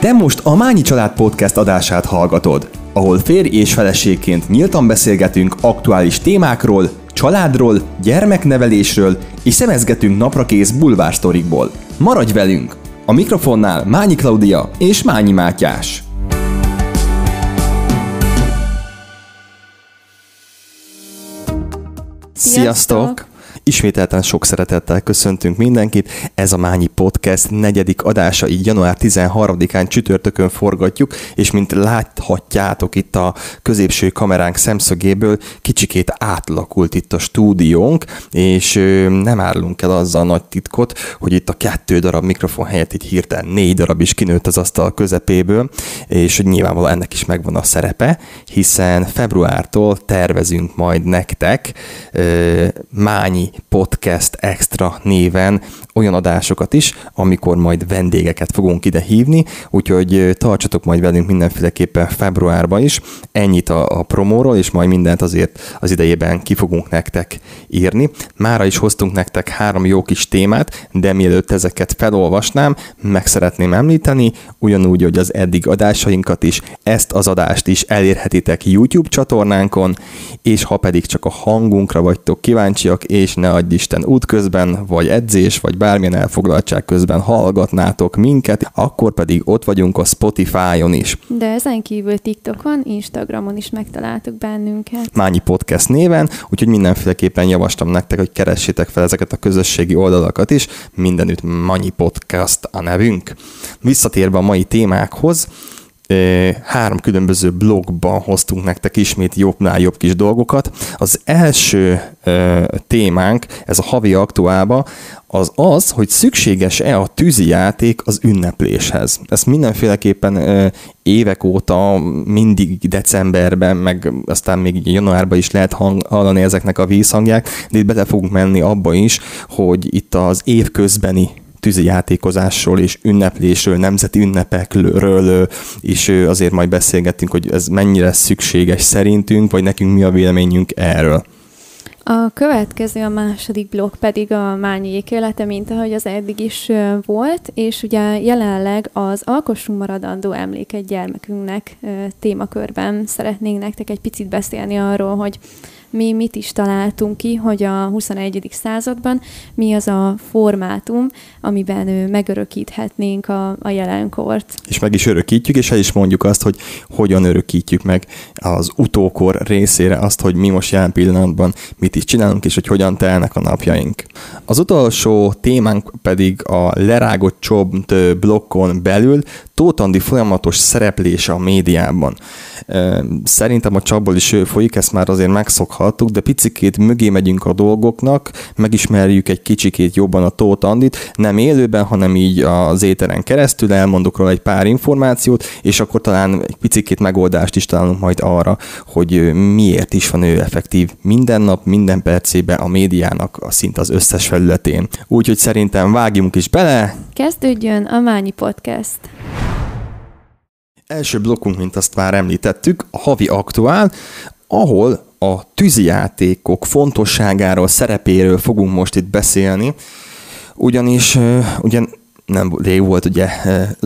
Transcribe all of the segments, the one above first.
Te most a Mányi Család Podcast adását hallgatod, ahol férj és feleségként nyíltan beszélgetünk aktuális témákról, családról, gyermeknevelésről és szemezgetünk naprakész bulvársztorikból. Maradj velünk! A mikrofonnál Mányi Klaudia és Mányi Mátyás. Sziasztok! Ismételten sok szeretettel köszöntünk mindenkit. Ez a Mányi Podcast negyedik adása, így január 13-án csütörtökön forgatjuk, és mint láthatjátok itt a középső kameránk szemszögéből, kicsikét átlakult itt a stúdiónk, és nem árulunk el azzal nagy titkot, hogy itt a kettő darab mikrofon helyett itt hirtelen négy darab is kinőtt az asztal közepéből, és hogy nyilvánvalóan ennek is megvan a szerepe, hiszen februártól tervezünk majd nektek Mányi Podcast Extra néven olyan adásokat is, amikor majd vendégeket fogunk ide hívni, úgyhogy tartsatok majd velünk mindenféleképpen februárban is. Ennyit a, a promóról, és majd mindent azért az idejében ki fogunk nektek írni. Mára is hoztunk nektek három jó kis témát, de mielőtt ezeket felolvasnám, meg szeretném említeni, ugyanúgy, hogy az eddig adásainkat is, ezt az adást is elérhetitek YouTube csatornánkon, és ha pedig csak a hangunkra vagytok kíváncsiak, és ne adj Isten útközben, vagy edzés, vagy bármilyen elfoglaltság közben hallgatnátok minket, akkor pedig ott vagyunk a Spotify-on is. De ezen kívül TikTokon, Instagramon is megtaláltok bennünket. Mányi Podcast néven, úgyhogy mindenféleképpen javaslom nektek, hogy keressétek fel ezeket a közösségi oldalakat is, mindenütt Mányi Podcast a nevünk. Visszatérve a mai témákhoz, három különböző blogban hoztunk nektek ismét jobbnál jobb kis dolgokat. Az első témánk, ez a havi aktuálba, az az, hogy szükséges-e a játék az ünnepléshez. Ezt mindenféleképpen évek óta, mindig decemberben, meg aztán még januárban is lehet hallani ezeknek a vízhangját, de itt bele fogunk menni abba is, hogy itt az évközbeni tűzi játékozásról és ünneplésről, nemzeti ünnepekről is azért majd beszélgettünk, hogy ez mennyire szükséges szerintünk, vagy nekünk mi a véleményünk erről. A következő, a második blokk pedig a Mányi élete, mint ahogy az eddig is volt, és ugye jelenleg az Alkossunk maradandó emléket gyermekünknek témakörben szeretnénk nektek egy picit beszélni arról, hogy mi mit is találtunk ki, hogy a 21. században mi az a formátum, amiben megörökíthetnénk a, a jelenkort. És meg is örökítjük, és el is mondjuk azt, hogy hogyan örökítjük meg az utókor részére azt, hogy mi most jelen pillanatban mit is csinálunk, és hogy hogyan telnek a napjaink. Az utolsó témánk pedig a lerágott csobt blokkon belül Tóth folyamatos szereplése a médiában. Szerintem a csapból is folyik, ezt már azért megszokhattuk, de picikét mögé megyünk a dolgoknak, megismerjük egy kicsikét jobban a Tóth Andit, nem élőben, hanem így az éteren keresztül, elmondok róla egy pár információt, és akkor talán egy picikét megoldást is találunk majd arra, hogy miért is van ő effektív minden nap, minden percében a médiának a szint az összes felületén. Úgyhogy szerintem vágjunk is bele. Kezdődjön a Mányi Podcast. Első blokkunk, mint azt már említettük, a havi aktuál, ahol a tűzijátékok fontosságáról, szerepéről fogunk most itt beszélni, ugyanis ugyan nem rég volt ugye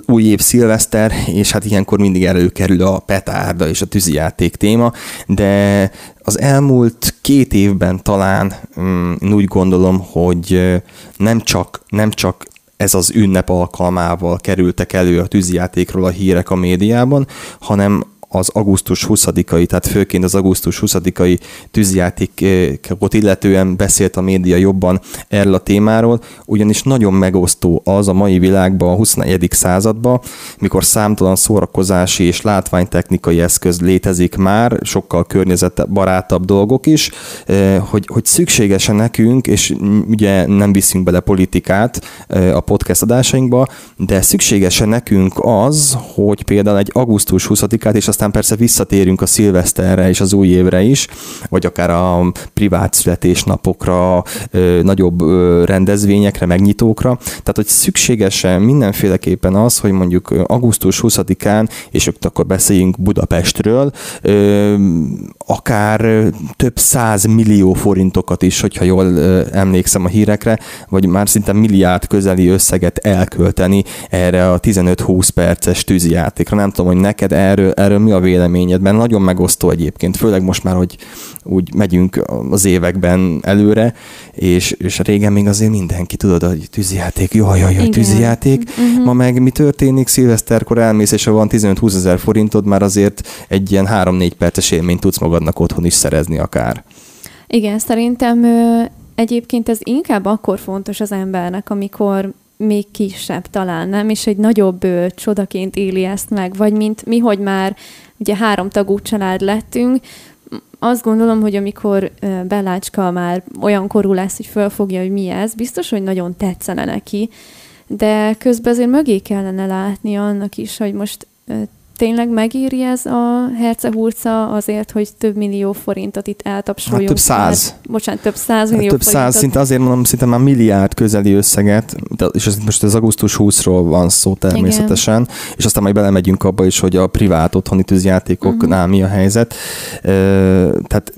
új év szilveszter, és hát ilyenkor mindig előkerül a petárda és a tűzijáték téma, de az elmúlt két évben talán mm, én úgy gondolom, hogy nem csak, nem csak ez az ünnep alkalmával kerültek elő a tűzijátékról a hírek a médiában, hanem az augusztus 20-ai, tehát főként az augusztus 20-ai tűzjátékot illetően beszélt a média jobban erről a témáról, ugyanis nagyon megosztó az a mai világban, a 21. században, mikor számtalan szórakozási és látványtechnikai eszköz létezik már, sokkal környezetbarátabb dolgok is, eh, hogy, hogy szükségesen nekünk, és ugye nem viszünk bele politikát eh, a podcast adásainkba, de szükségesen nekünk az, hogy például egy augusztus 20-át és aztán aztán persze visszatérünk a szilveszterre és az új évre is, vagy akár a privát születésnapokra, nagyobb rendezvényekre, megnyitókra. Tehát, hogy szükséges mindenféleképpen az, hogy mondjuk augusztus 20-án, és akkor beszéljünk Budapestről, akár több száz millió forintokat is, hogyha jól emlékszem a hírekre, vagy már szinte milliárd közeli összeget elkölteni erre a 15-20 perces tűzijátékra. Nem tudom, hogy neked erről, erről mi a véleményed, mert nagyon megosztó egyébként, főleg most már, hogy úgy megyünk az években előre, és, és régen még azért mindenki tudod, hogy tűzijáték, jaj, jaj, jaj, tűzijáték. Uh-huh. Ma meg mi történik, szilveszterkor elmész, és ha van 15-20 ezer forintod, már azért egy ilyen 3-4 perces élményt tudsz magadnak otthon is szerezni akár. Igen, szerintem egyébként ez inkább akkor fontos az embernek, amikor még kisebb talán, nem? És egy nagyobb ö, csodaként éli ezt meg, vagy mint mi, hogy már ugye három tagú család lettünk, azt gondolom, hogy amikor Bellácska már olyan korú lesz, hogy fölfogja, hogy mi ez, biztos, hogy nagyon tetszene neki, de közben azért mögé kellene látni annak is, hogy most tényleg megéri ez a hercehurca azért, hogy több millió forintot itt eltapsoljunk? Hát több száz. Hát, bocsánat, több száz millió hát több forintot. száz, szinte azért mondom, szinte már milliárd közeli összeget, és ez most az augusztus 20-ról van szó természetesen, Igen. és aztán majd belemegyünk abba is, hogy a privát otthoni tűzjátékoknál uh-huh. mi a helyzet. Tehát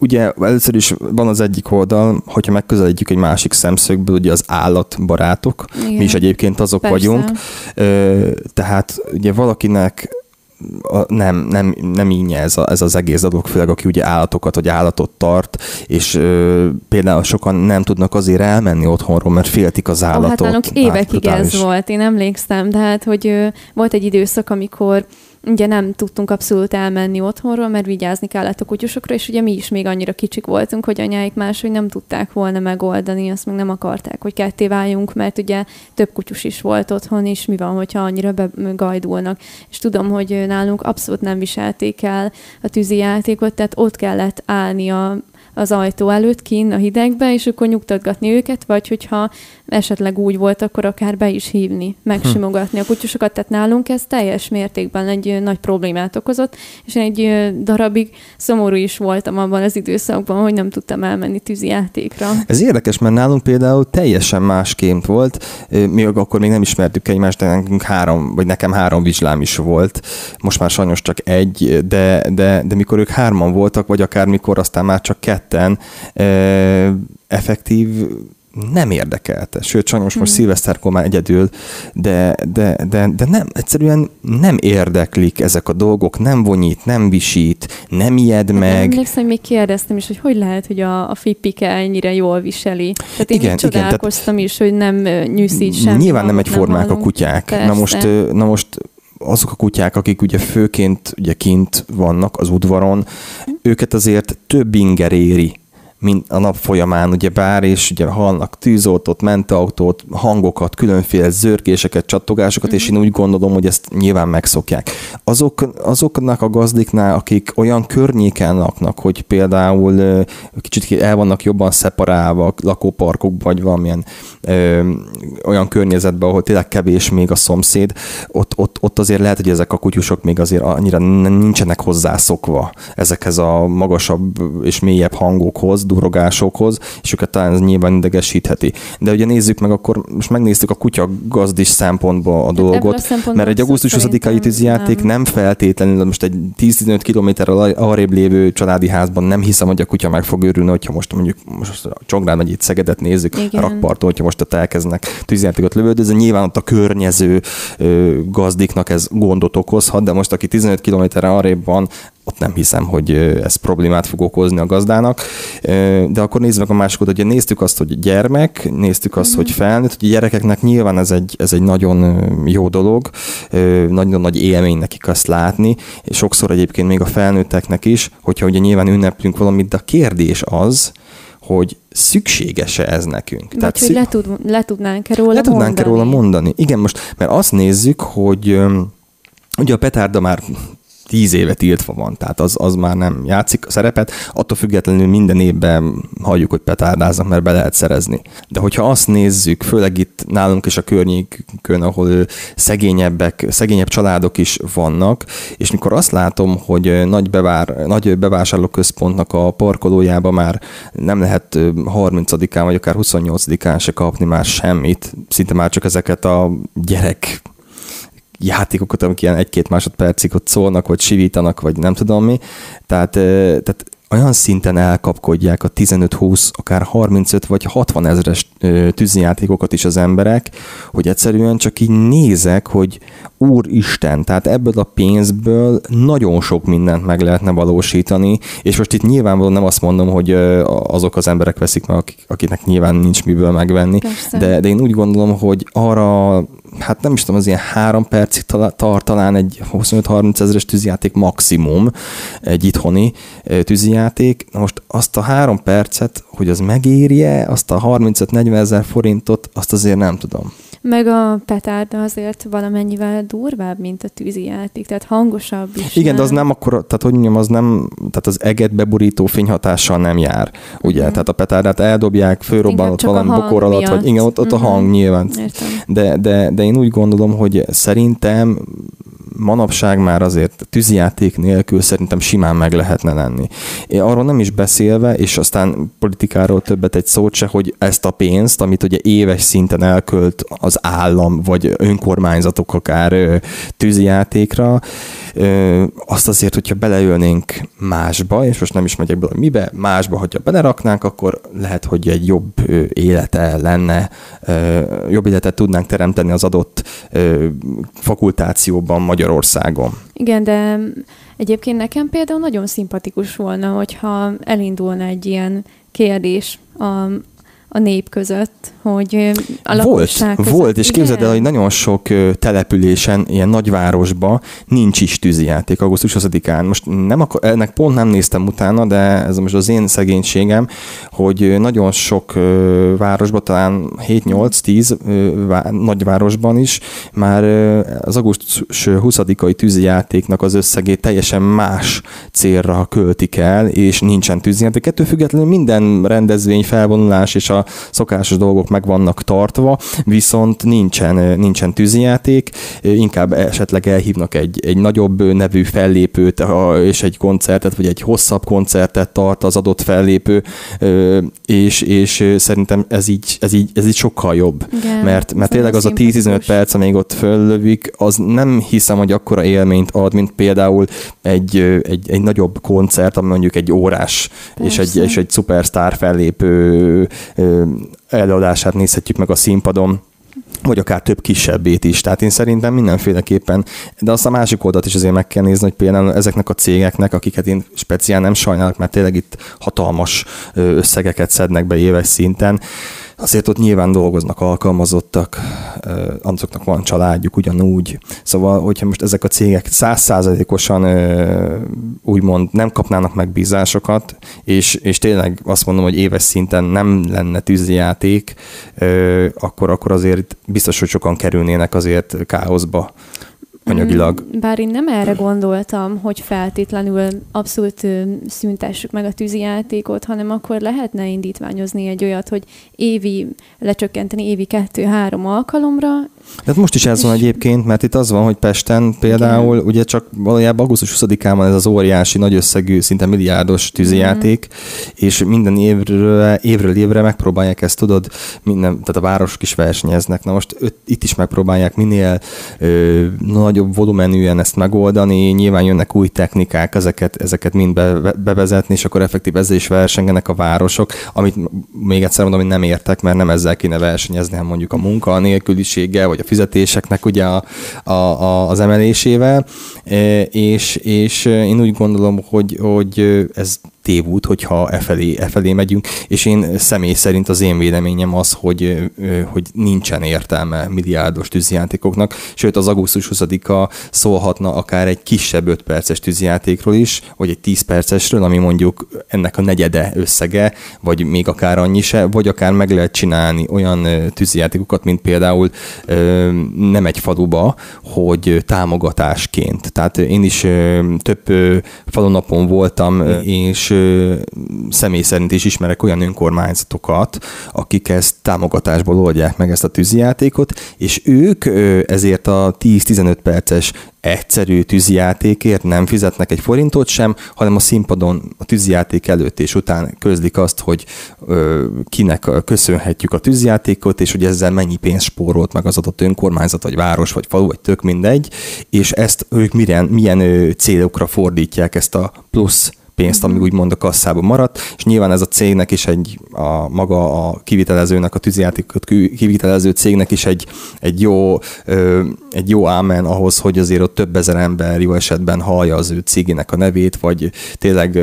ugye először is van az egyik oldal, hogyha megközelítjük egy másik szemszögből, ugye az állatbarátok, Igen. mi is egyébként azok Persze. vagyunk, tehát ugye valakinek nem, nem, nem így ez, a, ez az egész dolog, főleg aki ugye állatokat vagy állatot tart, és ö, például sokan nem tudnak azért elmenni otthonról, mert féltik az állatot. Oh, hát évekig ez volt, én emlékszem, de hát, hogy ö, volt egy időszak, amikor ugye nem tudtunk abszolút elmenni otthonról, mert vigyázni kellett a kutyusokra, és ugye mi is még annyira kicsik voltunk, hogy anyáik máshogy nem tudták volna megoldani, azt meg nem akarták, hogy ketté váljunk, mert ugye több kutyus is volt otthon, és mi van, hogyha annyira gajdulnak. És tudom, hogy nálunk abszolút nem viselték el a tűzi játékot, tehát ott kellett állni a az ajtó előtt kín a hidegbe, és akkor nyugtatgatni őket, vagy hogyha esetleg úgy volt, akkor akár be is hívni, megsimogatni a kutyusokat. Tehát nálunk ez teljes mértékben egy nagy problémát okozott, és egy darabig szomorú is voltam abban az időszakban, hogy nem tudtam elmenni tűzijátékra. Ez érdekes, mert nálunk például teljesen másként volt. Mi akkor még nem ismertük egymást, de nekünk három, vagy nekem három vizslám is volt. Most már sajnos csak egy, de, de, de mikor ők hárman voltak, vagy akár mikor aztán már csak ketten, effektív nem érdekelte. Sőt, sajnos most hmm. szilveszterkor már egyedül, de, de, de, de nem, egyszerűen nem érdeklik ezek a dolgok, nem vonyít, nem visít, nem ijed meg. Hát emlékszem, még kérdeztem is, hogy hogy lehet, hogy a, a Fippike ennyire jól viseli. Tehát én igen, csodálkoztam igen, is, hogy nem nyűszít sem. Nyilván nem egyformák a kutyák. Persze. Na most, na most azok a kutyák, akik ugye főként ugye kint vannak az udvaron, őket azért több inger éri, mint a nap folyamán, ugye bár, és ugye hallnak tűzoltót, mentautót, hangokat, különféle zörgéseket, csattogásokat, mm-hmm. és én úgy gondolom, hogy ezt nyilván megszokják. Azok, azoknak a gazdiknál, akik olyan környéken laknak, hogy például kicsit el vannak jobban szeparálva lakóparkok, vagy valamilyen ö, olyan környezetben, ahol tényleg kevés még a szomszéd, ott, ott, ott azért lehet, hogy ezek a kutyusok még azért annyira nincsenek hozzászokva ezekhez a magasabb és mélyebb hangokhoz, durogásokhoz, és őket talán ez nyilván idegesítheti. De ugye nézzük meg akkor, most megnéztük a kutya gazdis szempontból a dolgot, a mert egy augusztus 20-ai tűzijáték nem. nem feltétlenül, most egy 10-15 kilométerrel arrébb lévő családi házban nem hiszem, hogy a kutya meg fog örülni, hogyha most mondjuk most a Csongrád megyét Szegedet nézzük, Igen. a rakparton, hogyha most ott elkezdnek tűzijátékot lövöldözni, nyilván ott a környező ö, gazdiknak ez gondot okozhat, de most aki 15 kilométerre arrébb van, ott nem hiszem, hogy ez problémát fog okozni a gazdának. De akkor nézzük meg a másikat, hogy néztük azt, hogy gyermek, néztük azt, hogy felnőtt, hogy a gyerekeknek nyilván ez egy, ez egy nagyon jó dolog, nagyon nagy élmény nekik azt látni, és sokszor egyébként még a felnőtteknek is, hogyha ugye nyilván ünneplünk valamit, de a kérdés az, hogy szükséges-e ez nekünk. Vagy Tehát hogy szük... le, tud, le tudnánk-e róla le tudnánk-e róla mondani. Igen, most, mert azt nézzük, hogy Ugye a petárda már tíz éve tiltva van, tehát az, az már nem játszik a szerepet, attól függetlenül minden évben halljuk, hogy petárdáznak, mert be lehet szerezni. De hogyha azt nézzük, főleg itt nálunk is a környékön, ahol szegényebbek, szegényebb családok is vannak, és mikor azt látom, hogy nagy, bevár, nagy bevásárlóközpontnak a parkolójába már nem lehet 30-án, vagy akár 28-án se kapni már semmit, szinte már csak ezeket a gyerek játékokat, amik ilyen egy-két másodpercig ott szólnak, vagy sivítanak, vagy nem tudom mi. Tehát, tehát olyan szinten elkapkodják a 15-20, akár 35 vagy 60 ezeres tűzijátékokat is az emberek, hogy egyszerűen csak így nézek, hogy úristen, tehát ebből a pénzből nagyon sok mindent meg lehetne valósítani, és most itt nyilvánvalóan nem azt mondom, hogy azok az emberek veszik meg, akiknek nyilván nincs miből megvenni, de, de én úgy gondolom, hogy arra hát nem is tudom, az ilyen három percig tart talán egy 25-30 ezeres tűzijáték maximum, egy itthoni tűzijáték. Na most azt a három percet, hogy az megérje, azt a 35-40 ezer forintot, azt azért nem tudom. Meg a petárda azért valamennyivel durvább, mint a tűzijáték, tehát hangosabb is. Igen, nem? de az nem akkor, tehát hogy mondjam, az nem, tehát az eget beburító fényhatással nem jár, ugye? Uh-huh. Tehát a petárdát eldobják, fölrobbanott valami bokor alatt, vagy igen, ott, ott uh-huh. a hang mhm. nyilván. De, de, de én úgy gondolom, hogy szerintem manapság már azért tűzijáték nélkül szerintem simán meg lehetne lenni. Én arról nem is beszélve, és aztán politikáról többet egy szót se, hogy ezt a pénzt, amit ugye éves szinten elkölt az állam, vagy önkormányzatok akár tűzijátékra, azt azért, hogyha beleülnénk másba, és most nem is megyek bele mibe, másba, hogyha beleraknánk, akkor lehet, hogy egy jobb élete lenne, jobb életet tudnánk teremteni az adott fakultációban Magyarországon. Igen, de egyébként nekem például nagyon szimpatikus volna, hogyha elindulna egy ilyen kérdés a, a nép között, hogy a Volt, között, volt, és képzeld el, hogy nagyon sok településen, ilyen nagyvárosban nincs is tűzijáték augusztus 20-án. Most nem akar, ennek pont nem néztem utána, de ez most az én szegénységem, hogy nagyon sok városban, talán 7-8-10 nagyvárosban is már az augusztus 20-ai tűzijátéknak az összegét teljesen más célra költik el, és nincsen tűzijáték. Ettől függetlenül minden rendezvény, felvonulás és a szokásos dolgok meg vannak tartva, viszont nincsen, nincsen tűzijáték, inkább esetleg elhívnak egy, egy nagyobb nevű fellépőt, és egy koncertet, vagy egy hosszabb koncertet tart az adott fellépő, és, és szerintem ez így, ez így, ez így sokkal jobb. Igen, mert, mert tényleg az a 10-15 perc, amíg ott föllövik, az nem hiszem, hogy akkora élményt ad, mint például egy, egy, egy nagyobb koncert, ami mondjuk egy órás, és egy, és egy szupersztár fellépő előadását nézhetjük meg a színpadon, vagy akár több kisebbét is. Tehát én szerintem mindenféleképpen, de azt a másik oldalt is azért meg kell nézni, hogy például ezeknek a cégeknek, akiket én speciál nem sajnálok, mert tényleg itt hatalmas összegeket szednek be éves szinten, Azért ott nyilván dolgoznak alkalmazottak, azoknak van családjuk ugyanúgy. Szóval, hogyha most ezek a cégek százszázalékosan úgymond nem kapnának meg bízásokat, és, és tényleg azt mondom, hogy éves szinten nem lenne tűzijáték, akkor, akkor azért biztos, hogy sokan kerülnének azért káoszba anyagilag. Mm, bár én nem erre gondoltam, hogy feltétlenül abszolút szüntessük meg a tűzijátékot, hanem akkor lehetne indítványozni egy olyat, hogy évi, lecsökkenteni évi kettő-három alkalomra. Tehát most is ez van egyébként, mert itt az van, hogy Pesten például Igen. ugye csak valójában augusztus 20-án van ez az óriási, nagy összegű, szinte milliárdos tűzijáték, mm. és minden évről, évről évre megpróbálják ezt, tudod, minden, tehát a városok is versenyeznek. Na most itt is megpróbálják minél ö, nagyobb volumenűen ezt megoldani, nyilván jönnek új technikák, ezeket, ezeket mind be, bevezetni, és akkor effektív ezzel is versengenek a városok, amit még egyszer mondom, hogy nem értek, mert nem ezzel kéne versenyezni, hanem mondjuk a munka a nélküliséggel, vagy a fizetéseknek ugye a, a, a, az emelésével, e, és, és én úgy gondolom, hogy, hogy ez tévút, hogyha e felé, e felé megyünk, és én személy szerint az én véleményem az, hogy, hogy nincsen értelme milliárdos tűzijátékoknak, sőt az augusztus 20-a szólhatna akár egy kisebb 5 perces tűzijátékról is, vagy egy 10 percesről, ami mondjuk ennek a negyede összege, vagy még akár annyi se, vagy akár meg lehet csinálni olyan tűzijátékokat, mint például nem egy faluba, hogy támogatásként. Tehát én is több falunapon voltam, és személy szerint is ismerek olyan önkormányzatokat, akik ezt támogatásból oldják meg ezt a tűzijátékot, és ők ezért a 10-15 perces egyszerű tűzijátékért nem fizetnek egy forintot sem, hanem a színpadon a tűzijáték előtt és után közlik azt, hogy ö, kinek köszönhetjük a tűzijátékot, és hogy ezzel mennyi pénzt spórolt meg az adott önkormányzat, vagy város, vagy falu, vagy tök mindegy, és ezt ők milyen, milyen célokra fordítják ezt a plusz pénzt, ami úgymond a kasszában maradt, és nyilván ez a cégnek is egy, a maga a kivitelezőnek, a tűzijátékot kivitelező cégnek is egy, egy jó, egy jó ámen ahhoz, hogy azért ott több ezer ember jó esetben hallja az ő cégének a nevét, vagy tényleg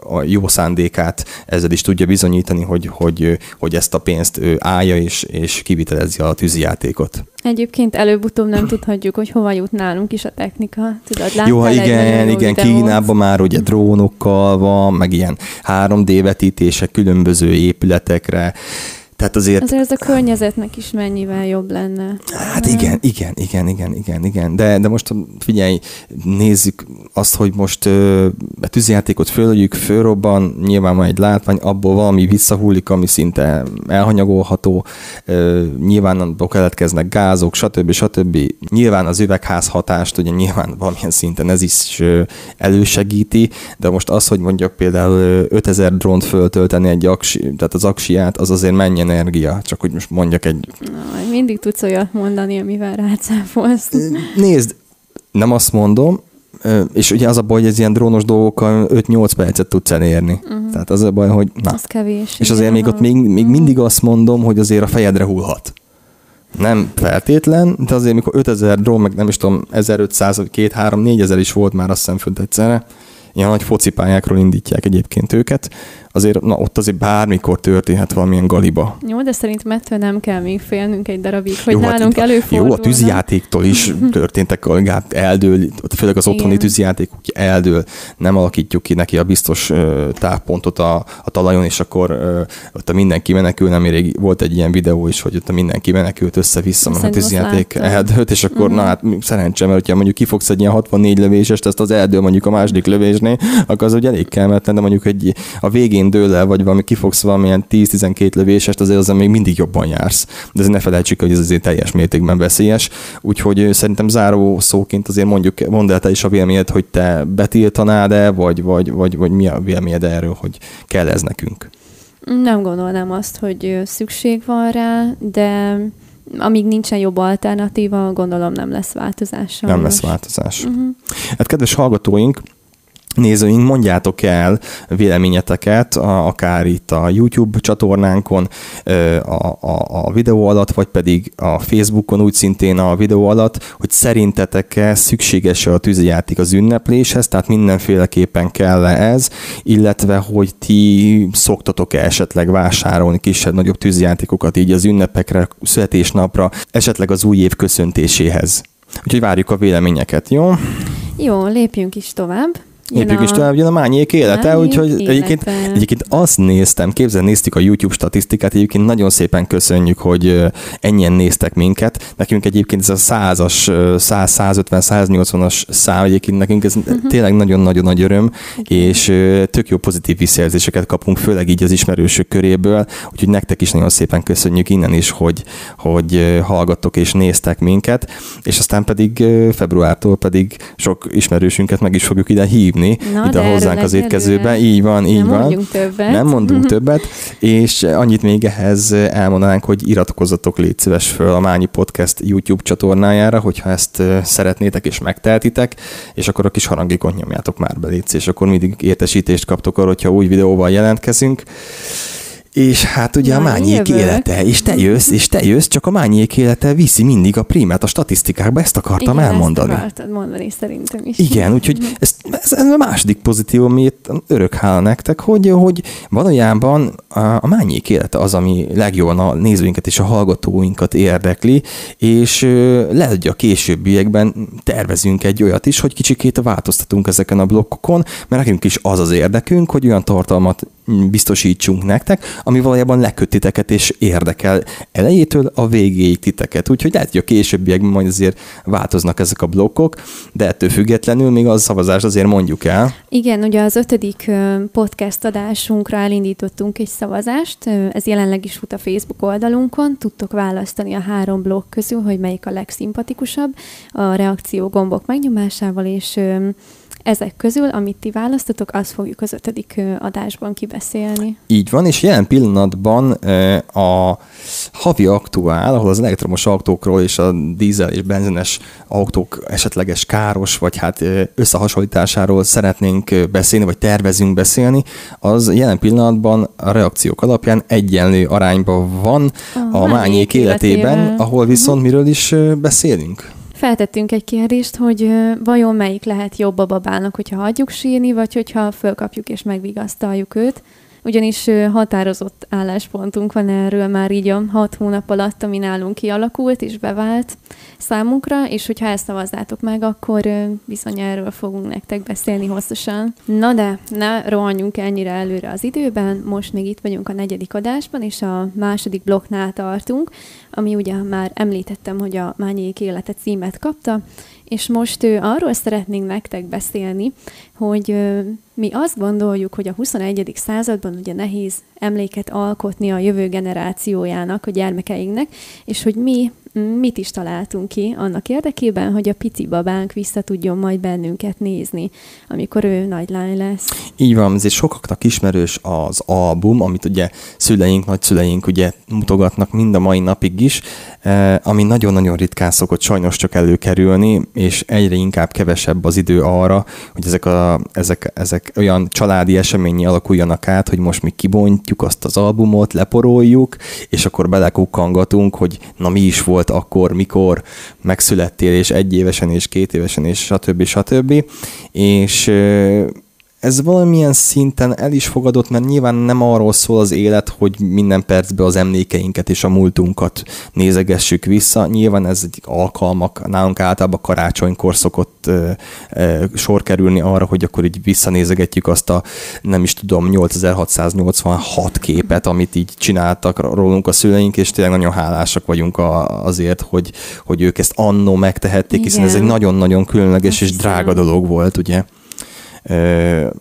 a jó szándékát ezzel is tudja bizonyítani, hogy, hogy, hogy ezt a pénzt állja és, és kivitelezi a tűzijátékot. Egyébként előbb-utóbb nem tudhatjuk, hogy hova jut nálunk is a technika. Tudod, Jó, igen, igen, Kínában már ugye drónokkal van, meg ilyen 3D vetítések különböző épületekre, tehát azért... Azért ez a környezetnek is mennyivel jobb lenne. Hát igen, igen, igen, igen, igen, igen. De, de most figyelj, nézzük azt, hogy most a tűzjátékot följük, fölrobban, nyilván van egy látvány, abból valami visszahullik, ami szinte elhanyagolható, nyilván abból keletkeznek gázok, stb. stb. Nyilván az üvegház hatást, ugye nyilván valamilyen szinten ez is elősegíti, de most az, hogy mondjak például 5000 drónt föltölteni egy aksi, tehát az aksiát, az azért mennyi energia, csak hogy most mondjak egy... Na, mindig tudsz olyat mondani, amivel rácáfolsz. Nézd, nem azt mondom, és ugye az a baj, hogy ez ilyen drónos dolgokkal 5-8 percet tudsz elérni. Uh-huh. Tehát az a baj, hogy na. Az kevés. És azért még ott még, még uh-huh. mindig azt mondom, hogy azért a fejedre hullhat. Nem feltétlen, de azért mikor 5000 drón, meg nem is tudom, 1500 vagy 2 3 4000 is volt már azt hiszem fönt egyszerre, ilyen nagy focipályákról indítják egyébként őket, azért na, ott azért bármikor történhet valamilyen galiba. Jó, de szerintem ettől nem kell még félnünk egy darabig, hogy jó, hát nálunk hát, előfordul. Jó, a tűzjátéktól is történtek, hát eldől, főleg az otthoni Igen. tűzjáték eldől, nem alakítjuk ki neki a biztos távpontot a, a talajon, és akkor ott a mindenki menekül, nem rég volt egy ilyen videó is, hogy ott a mindenki menekült össze-vissza, mert a tűzjáték eldőlt, és akkor uh-huh. na hát szerencsém, mert hogyha mondjuk kifogsz egy ilyen 64 lövésest, ezt az eldől mondjuk a második lövésnél, akkor az ugye elég kellemetlen, de mondjuk egy, a végén végén dől el, vagy valami kifogsz valamilyen 10-12 lövésest, azért az még mindig jobban jársz. De azért ne felejtsük, hogy ez azért teljes mértékben veszélyes. Úgyhogy szerintem záró szóként azért mondjuk, mondd el te is a véleményed, hogy te betiltanád-e, vagy, vagy, vagy, vagy mi a véleményed erről, hogy kell ez nekünk? Nem gondolnám azt, hogy szükség van rá, de amíg nincsen jobb alternatíva, gondolom nem lesz változás. Nem lesz változás. Uh-huh. Hát kedves hallgatóink, nézőink, mondjátok el véleményeteket, akár itt a YouTube csatornánkon a, a, a videó alatt, vagy pedig a Facebookon úgy szintén a videó alatt, hogy szerintetek-e szükséges a tűzijáték az ünnepléshez, tehát mindenféleképpen kell -e ez, illetve hogy ti szoktatok-e esetleg vásárolni kisebb-nagyobb tűzijátékokat így az ünnepekre, születésnapra, esetleg az új év köszöntéséhez. Úgyhogy várjuk a véleményeket, jó? Jó, lépjünk is tovább. Lépjük is tovább, jön a mányék élete, Mányék úgyhogy élete. Egyébként, egyébként azt néztem, képzel, néztük a YouTube statisztikát, egyébként nagyon szépen köszönjük, hogy ennyien néztek minket. Nekünk egyébként ez a százas, 100-150-180-as szám, egyébként nekünk ez uh-huh. tényleg nagyon-nagyon nagy öröm, és tök jó pozitív visszajelzéseket kapunk, főleg így az ismerősök köréből, úgyhogy nektek is nagyon szépen köszönjük innen is, hogy, hogy hallgattok és néztek minket, és aztán pedig februártól pedig sok ismerősünket meg is fogjuk ide hívni, hívni Na, ide hozzánk az étkezőbe. Így van, így Nem van. Mondjunk többet. Nem mondunk többet. És annyit még ehhez elmondanánk, hogy iratkozzatok légy szíves föl a Mányi Podcast YouTube csatornájára, hogyha ezt szeretnétek és megtehetitek, és akkor a kis harangikon nyomjátok már be légy, és akkor mindig értesítést kaptok arra, hogyha új videóval jelentkezünk. És hát ugye Mányi a mányék jövök. élete, és te jössz, és te jössz, csak a mányék élete viszi mindig a primát a statisztikákba, ezt akartam Igen, elmondani. ezt akartad mondani szerintem is. Igen, úgyhogy ez, ez, ez a második pozitív, amit örök hála nektek, hogy, hogy valójában a, a mányék élete az, ami legjobban a nézőinket és a hallgatóinkat érdekli, és lehet, hogy a későbbiekben tervezünk egy olyat is, hogy kicsikét változtatunk ezeken a blokkokon, mert nekünk is az az érdekünk, hogy olyan tartalmat biztosítsunk nektek, ami valójában leköt titeket és érdekel elejétől a végéig titeket. Úgyhogy lehet, hogy a későbbiekben majd azért változnak ezek a blokkok, de ettől függetlenül még az szavazást azért mondjuk el. Igen, ugye az ötödik podcast adásunkra elindítottunk egy szavazást, ez jelenleg is fut a Facebook oldalunkon, tudtok választani a három blokk közül, hogy melyik a legszimpatikusabb a reakció gombok megnyomásával, és ezek közül, amit ti választotok, azt fogjuk az ötödik adásban kibeszélni. Így van, és jelen pillanatban a havi aktuál, ahol az elektromos autókról és a dízel és benzines autók esetleges káros, vagy hát összehasonlításáról szeretnénk beszélni, vagy tervezünk beszélni, az jelen pillanatban a reakciók alapján egyenlő arányban van a, a mányék életében, életében, ahol viszont uh-huh. miről is beszélünk? Feltettünk egy kérdést, hogy vajon melyik lehet jobb a babának, hogyha hagyjuk sírni, vagy hogyha fölkapjuk és megvigasztaljuk őt? Ugyanis határozott álláspontunk van erről már így a hat hónap alatt, ami nálunk kialakult és bevált számunkra, és hogyha ezt szavazzátok meg, akkor bizony erről fogunk nektek beszélni hosszasan. Na de, ne rohanjunk ennyire előre az időben, most még itt vagyunk a negyedik adásban, és a második blokknál tartunk, ami ugye már említettem, hogy a Mányék élete címet kapta, és most ő, arról szeretnénk nektek beszélni, hogy mi azt gondoljuk, hogy a 21. században ugye nehéz emléket alkotni a jövő generációjának, a gyermekeinknek, és hogy mi mit is találtunk ki annak érdekében, hogy a pici babánk vissza tudjon majd bennünket nézni, amikor ő nagy lány lesz. Így van, ezért sokaknak ismerős az album, amit ugye szüleink, nagyszüleink ugye mutogatnak mind a mai napig is, eh, ami nagyon-nagyon ritkán szokott sajnos csak előkerülni, és egyre inkább kevesebb az idő arra, hogy ezek, a, ezek, ezek olyan családi eseményi alakuljanak át, hogy most mi kibontjuk azt az albumot, leporoljuk, és akkor belekukkangatunk, hogy na mi is volt volt akkor, mikor megszülettél, és egy évesen, és két évesen, és stb. stb. És ez valamilyen szinten el is fogadott, mert nyilván nem arról szól az élet, hogy minden percben az emlékeinket és a múltunkat nézegessük vissza. Nyilván ez egy alkalmak, nálunk általában karácsonykor szokott ö, ö, sor kerülni arra, hogy akkor így visszanézegetjük azt a nem is tudom 8686 képet, amit így csináltak rólunk a szüleink, és tényleg nagyon hálásak vagyunk a, azért, hogy, hogy ők ezt annó megtehették, Igen. hiszen ez egy nagyon-nagyon különleges és drága dolog volt, ugye?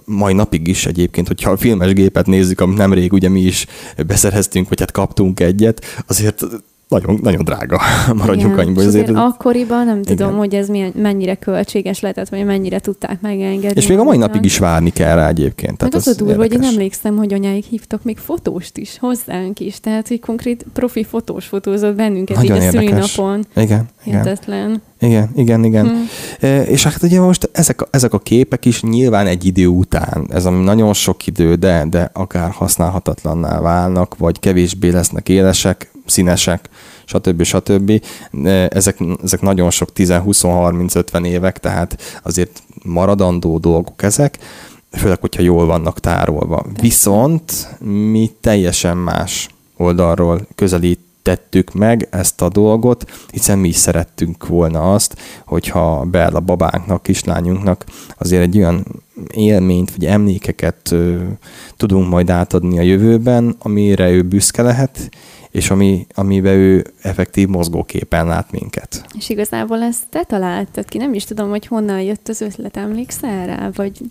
Mai napig is egyébként, hogyha a filmes gépet nézzük, amit nemrég ugye mi is beszereztünk, vagy hát kaptunk egyet, azért nagyon, nagyon drága, maradjunk Igen, annyiból. Azért akkoriban nem Igen. tudom, hogy ez milyen, mennyire költséges lehetett, vagy mennyire tudták megengedni. És még a mai napig is várni kell rá egyébként. Tehát az, az a durva, hogy én emlékszem, hogy anyáik hívtak még fotóst is, hozzánk is, tehát hogy konkrét profi fotós fotózott bennünket nagyon így a szülinapon. Igen, Hihetetlen. Igen, igen, igen. Hmm. E, és hát ugye most ezek a, ezek a képek is nyilván egy idő után, ez ami nagyon sok idő, de, de akár használhatatlanná válnak, vagy kevésbé lesznek élesek, színesek, stb. stb. Ezek, ezek nagyon sok 10-20-30-50 évek, tehát azért maradandó dolgok ezek, főleg, hogyha jól vannak tárolva. Viszont mi teljesen más oldalról közelít tettük meg ezt a dolgot, hiszen mi is szerettünk volna azt, hogyha Bella babánknak, kislányunknak azért egy olyan élményt, vagy emlékeket ö, tudunk majd átadni a jövőben, amire ő büszke lehet, és ami, amiben ő effektív mozgóképen lát minket. És igazából ezt te találtad ki, nem is tudom, hogy honnan jött az ötlet, emlékszel rá, vagy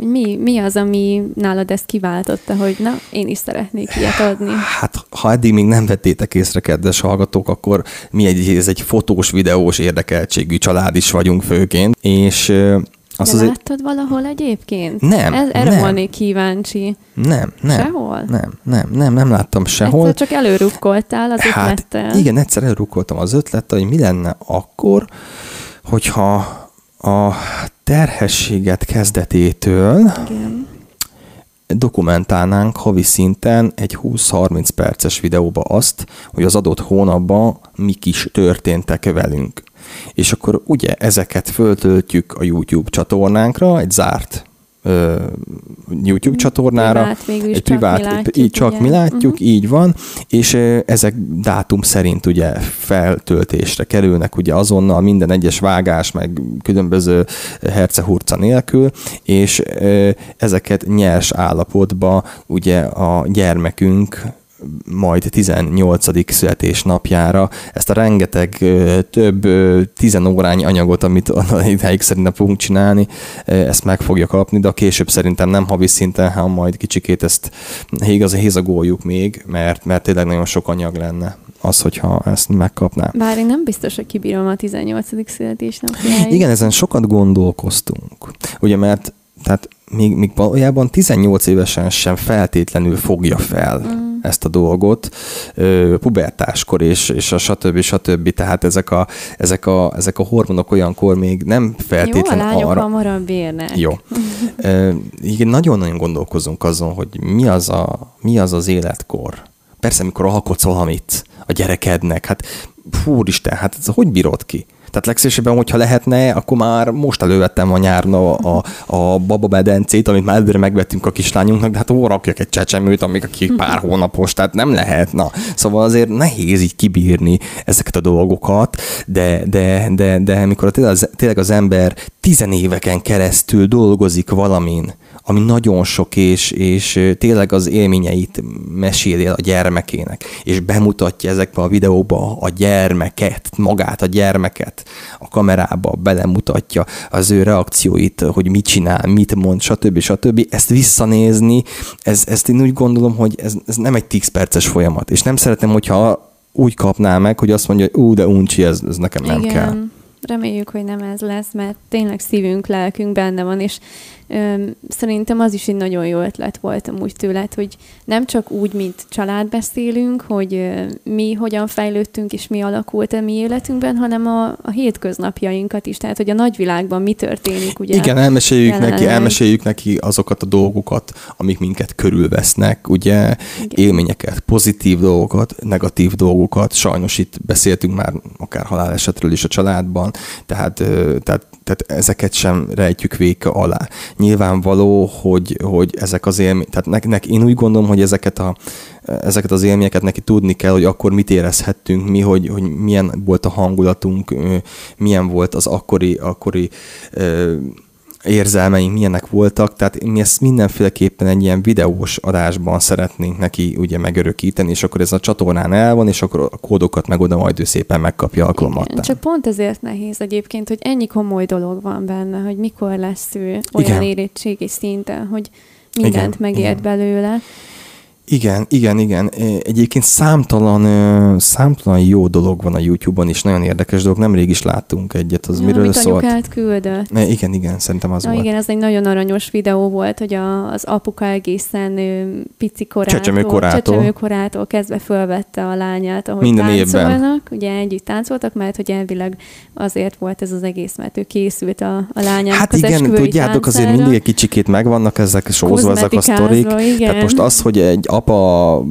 mi, mi az, ami nálad ezt kiváltotta, hogy na, én is szeretnék ilyet adni? Hát, ha eddig még nem vettétek észre, kedves hallgatók, akkor mi egy, ez egy fotós, videós érdekeltségű család is vagyunk főként, és azt De azért... láttad valahol egyébként? Nem, Ez, Erre nem. volnék kíváncsi. Nem, nem. Sehol? Nem, nem, nem, nem láttam sehol. Egyszer csak előrukkoltál az hát, ötlettel. Igen, egyszer előrukkoltam az ötlettel, hogy mi lenne akkor, hogyha a terhességet kezdetétől igen. dokumentálnánk havi szinten egy 20-30 perces videóba azt, hogy az adott hónapban mik is történtek velünk és akkor ugye ezeket föltöltjük a YouTube csatornánkra, egy zárt YouTube csatornára. Privát, végül egy privát, csak mi látjuk. Így csak ugye? mi látjuk, uh-huh. így van, és ezek dátum szerint ugye feltöltésre kerülnek ugye azonnal minden egyes vágás, meg különböző hercehurca nélkül, és ezeket nyers állapotba ugye a gyermekünk majd 18. születésnapjára ezt a rengeteg több tizenórányi anyagot, amit ideig szerintem fogunk csinálni, ezt meg fogja kapni, de a később szerintem nem havi szinten, hanem majd kicsikét ezt igaz, hézagoljuk még, mert, mert tényleg nagyon sok anyag lenne az, hogyha ezt megkapná. Bár én nem biztos, hogy kibírom a 18. születésnapjáig. Igen, ezen sokat gondolkoztunk. Ugye, mert tehát még, még valójában 18 évesen sem feltétlenül fogja fel mm. ezt a dolgot, pubertáskor és, és a stb. stb. Tehát ezek a, ezek, a, ezek a hormonok olyankor még nem feltétlenül Jó, a lányok arra... hamarabb érnek. Jó. Igen, nagyon-nagyon gondolkozunk azon, hogy mi az, a, mi az az életkor. Persze, amikor alkotsz valamit a gyerekednek, hát fúristen, hát ez hogy bírod ki? Tehát legszívesebben, hogyha lehetne, akkor már most elővettem a nyáron a, a, bababedencét, amit már előre megvettünk a kislányunknak, de hát ó, rakjak egy csecsemőt, amíg aki pár hónapos, tehát nem lehet. Na. Szóval azért nehéz így kibírni ezeket a dolgokat, de, de, de, de amikor tényleg az, tényleg az ember tizenéveken keresztül dolgozik valamin, ami nagyon sok, és, és tényleg az élményeit meséli a gyermekének, és bemutatja ezekbe a videóba a gyermeket, magát a gyermeket a kamerába, belemutatja az ő reakcióit, hogy mit csinál, mit mond, stb. stb. Ezt visszanézni, ez, ezt én úgy gondolom, hogy ez, ez nem egy 10 perces folyamat, és nem szeretem, hogyha úgy kapná meg, hogy azt mondja, hogy ú, de uncsi, ez, ez nekem nem Igen. kell. Reméljük, hogy nem ez lesz, mert tényleg szívünk, lelkünk benne van, és Szerintem az is egy nagyon jó ötlet volt amúgy tőled, hogy nem csak úgy, mint család beszélünk, hogy mi hogyan fejlődtünk és mi alakult a mi életünkben, hanem a, a hétköznapjainkat is, tehát hogy a nagyvilágban mi történik. Ugye, Igen, elmeséljük jelenleg. neki, elmeséljük neki azokat a dolgokat, amik minket körülvesznek, ugye Igen. élményeket, pozitív dolgokat, negatív dolgokat, sajnos itt beszéltünk már akár halálesetről is a családban, tehát, tehát, tehát ezeket sem rejtjük véke alá nyilvánvaló, hogy, hogy ezek az élmények, tehát nek, nek, én úgy gondolom, hogy ezeket, a, ezeket az élményeket neki tudni kell, hogy akkor mit érezhettünk mi, hogy, hogy milyen volt a hangulatunk, milyen volt az akkori, akkori érzelmeink milyenek voltak, tehát mi ezt mindenféleképpen egy ilyen videós adásban szeretnénk neki ugye megörökíteni, és akkor ez a csatornán el van, és akkor a kódokat meg oda majd ő szépen megkapja alkalmattán. Csak pont ezért nehéz egyébként, hogy ennyi komoly dolog van benne, hogy mikor lesz ő olyan Igen. érettségi szinten, hogy mindent Igen. megért Igen. belőle. Igen, igen, igen. Egyébként számtalan, számtalan jó dolog van a YouTube-on, és nagyon érdekes dolog. Nemrég is láttunk egyet, az ja, miről amit szólt. anyukát küldött. Ne, igen, igen, szerintem az Na, volt. Igen, ez egy nagyon aranyos videó volt, hogy a, az apuka egészen pici korától, csecsemőkorától. csecsemőkorától kezdve fölvette a lányát, ahogy Minden táncolnak. Évben. Ugye együtt táncoltak, mert hogy elvileg azért volt ez az egész, mert ő készült a, a lányának Hát az igen, tudjátok, azért mindig egy kicsikét megvannak ezek sózva ezek a sztorik. Igen. Tehát most az, hogy egy apa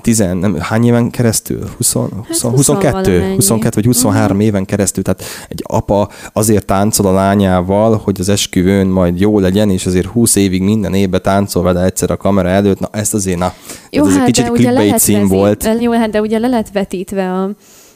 tizen, nem, hány éven keresztül? 20, 20, hát 22, 22 vagy 23 uh-huh. éven keresztül, tehát egy apa azért táncol a lányával, hogy az esküvőn majd jó legyen, és azért 20 évig minden évben táncol vele egyszer a kamera előtt, na ezt azért, na, jó, ez hát, egy kicsit clickbait cím volt. Jó, hát de ugye le lett vetítve a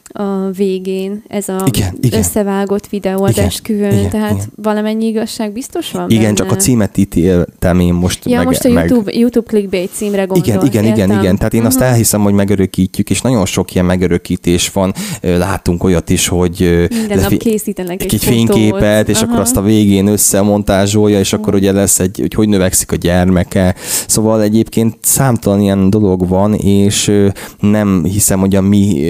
a végén ez a igen, igen. összevágott videó az igen, esküvőn, igen, tehát igen. valamennyi igazság biztos van Igen, benne. csak a címet ítéltem én most Ja, meg, most a YouTube, meg... YouTube clickbait címre gondolt. Igen, igen, értem? igen, igen. Tehát én uh-huh. azt mhm. elhiszem, hogy megörökítjük, és nagyon sok ilyen megörökítés van. Látunk olyat is, hogy minden nap készítenek egy, egy fényképet, és uh-huh. akkor azt a végén összemontázsolja, és akkor ugye lesz egy, hogy hogy növekszik a gyermeke. Szóval egyébként számtalan ilyen dolog van, és nem hiszem, hogy a mi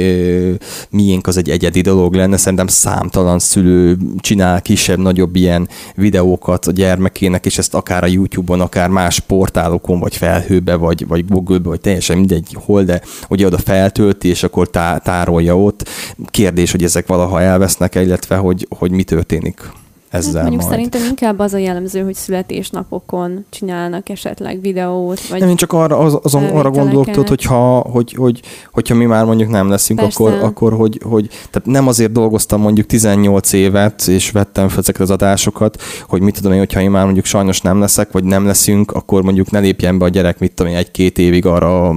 miénk az egy egyedi dolog lenne. Szerintem számtalan szülő csinál kisebb-nagyobb ilyen videókat a gyermekének, és ezt akár a YouTube-on, akár más portálokon, vagy felhőbe, vagy, vagy Google-be, vagy teljesen mindegy hol, de ugye oda feltölti, és akkor tá- tárolja ott. Kérdés, hogy ezek valaha elvesznek illetve hogy, hogy mi történik ezzel hát mondjuk majd. szerintem inkább az a jellemző, hogy születésnapokon csinálnak esetleg videót, vagy Nem, én csak arra, az, azon, arra gondolok, tudod, hogyha, hogy, hogy, hogyha mi már mondjuk nem leszünk, Persze. akkor, akkor hogy, hogy, tehát nem azért dolgoztam mondjuk 18 évet, és vettem fel ezeket az adásokat, hogy mit tudom én, hogyha én már mondjuk sajnos nem leszek, vagy nem leszünk, akkor mondjuk ne lépjen be a gyerek, mit tudom én, egy-két évig arra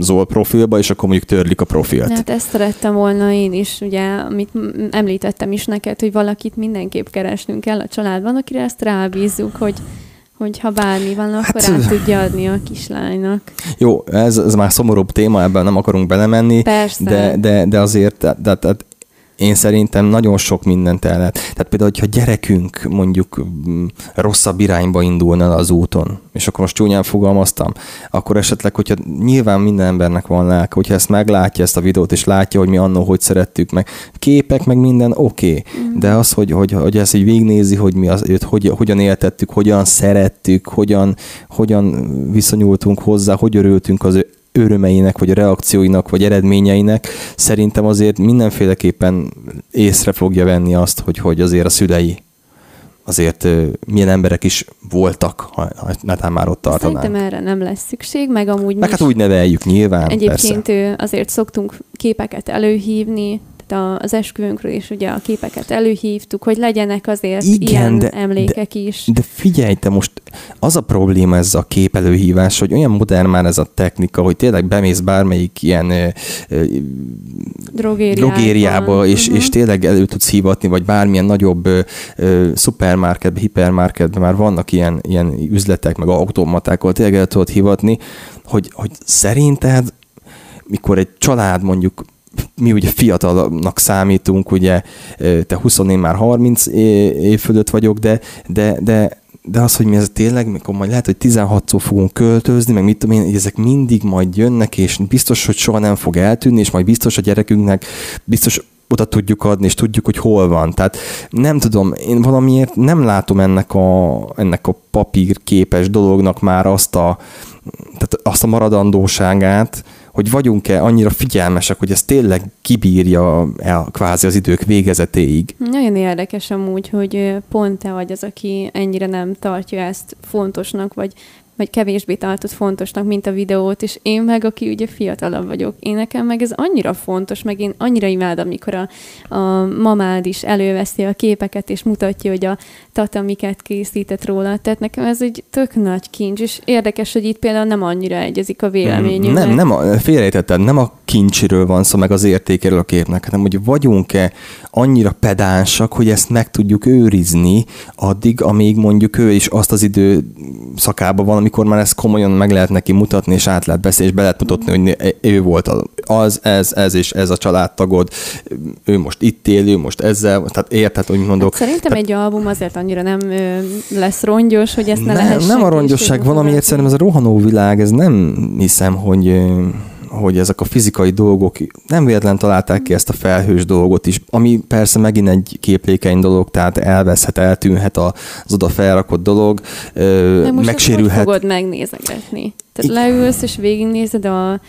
Zol profilba, és akkor mondjuk törlik a profilt. Hát ezt szerettem volna én is, ugye, amit említettem is neked, hogy valakit mindenképp keresnünk kell a családban, akire ezt rábízzuk, hogy hogy ha bármi van, akkor Hát, át tudja adni a kislánynak. Jó, ez, ez már szomorúbb téma, ebben nem akarunk belemenni, Persze. de, de, de azért, de, de, de, én szerintem nagyon sok mindent el lehet. Tehát például, hogyha gyerekünk mondjuk mm, rosszabb irányba indulna az úton, és akkor most csúnyán fogalmaztam, akkor esetleg, hogyha nyilván minden embernek van lelke, hogyha ezt meglátja, ezt a videót, és látja, hogy mi annó hogy szerettük meg, képek, meg minden, oké, okay. mm. de az, hogy, hogy, hogy ezt így végignézi, hogy mi az, őt hogy, hogyan éltettük, hogyan szerettük, hogyan, hogyan viszonyultunk hozzá, hogy örültünk az ő örömeinek, vagy a reakcióinak, vagy eredményeinek, szerintem azért mindenféleképpen észre fogja venni azt, hogy, hogy azért a szülei azért milyen emberek is voltak, ha, netán már ott tartanánk. Szerintem erre nem lesz szükség, meg amúgy Meg hát úgy neveljük nyilván, Egyébként persze. azért szoktunk képeket előhívni, tehát az esküvőnkről is ugye a képeket előhívtuk, hogy legyenek azért Igen, ilyen de- emlékek de, is. De figyelj, te most az a probléma ez a képelőhívás, hogy olyan modern már ez a technika, hogy tényleg bemész bármelyik ilyen ö, ö, Drogériában. drogériába, és, Mhm. és tényleg elő tudsz hívatni, vagy bármilyen nagyobb ö, ö, szupermarketben, hipermarketben már vannak ilyen, ilyen üzletek, meg automaták, ahol tényleg el tudod hivatni, hogy, hogy szerinted, mikor egy család mondjuk mi ugye fiatalnak számítunk, ugye te 20 én már 30 é- év fölött vagyok, de, de, de de az, hogy mi ez tényleg, mikor majd lehet, hogy 16-szor fogunk költözni, meg mit tudom én, hogy ezek mindig majd jönnek, és biztos, hogy soha nem fog eltűnni, és majd biztos a gyerekünknek, biztos oda tudjuk adni, és tudjuk, hogy hol van. Tehát nem tudom, én valamiért nem látom ennek a, ennek a papírképes dolognak már azt a, tehát azt a maradandóságát, hogy vagyunk-e annyira figyelmesek, hogy ez tényleg kibírja el kvázi az idők végezetéig. Nagyon érdekes amúgy, hogy pont te vagy az, aki ennyire nem tartja ezt fontosnak, vagy vagy kevésbé tartott fontosnak, mint a videót, és én meg, aki ugye fiatalabb vagyok, én nekem meg ez annyira fontos, meg én annyira imádom, amikor a, a mamád is előveszi a képeket, és mutatja, hogy a tata miket készített róla. Tehát nekem ez egy tök nagy kincs, és érdekes, hogy itt például nem annyira egyezik a véleményünk. Nem, nem, a, félrejtetted, nem a kincsről van szó, meg az értékéről a képnek, hanem hogy vagyunk-e annyira pedánsak, hogy ezt meg tudjuk őrizni addig, amíg mondjuk ő is azt az idő szakában van, amikor már ezt komolyan meg lehet neki mutatni, és át lehet beszélni, és be lehet mutatni, hogy ő volt az, ez, ez és ez a családtagod, ő most itt él, ő most ezzel, tehát érted, hogy mondok. Hát szerintem tehát, egy album azért annyira nem lesz rongyos, hogy ezt ne nem, nem a rongyosság, valamiért szerintem ez a rohanó világ, ez nem hiszem, hogy hogy ezek a fizikai dolgok nem véletlen találták ki ezt a felhős dolgot is, ami persze megint egy képlékeny dolog, tehát elveszhet, eltűnhet az oda felrakott dolog, De most megsérülhet. Hogy fogod megnézegetni? Tehát leülsz és végignézed a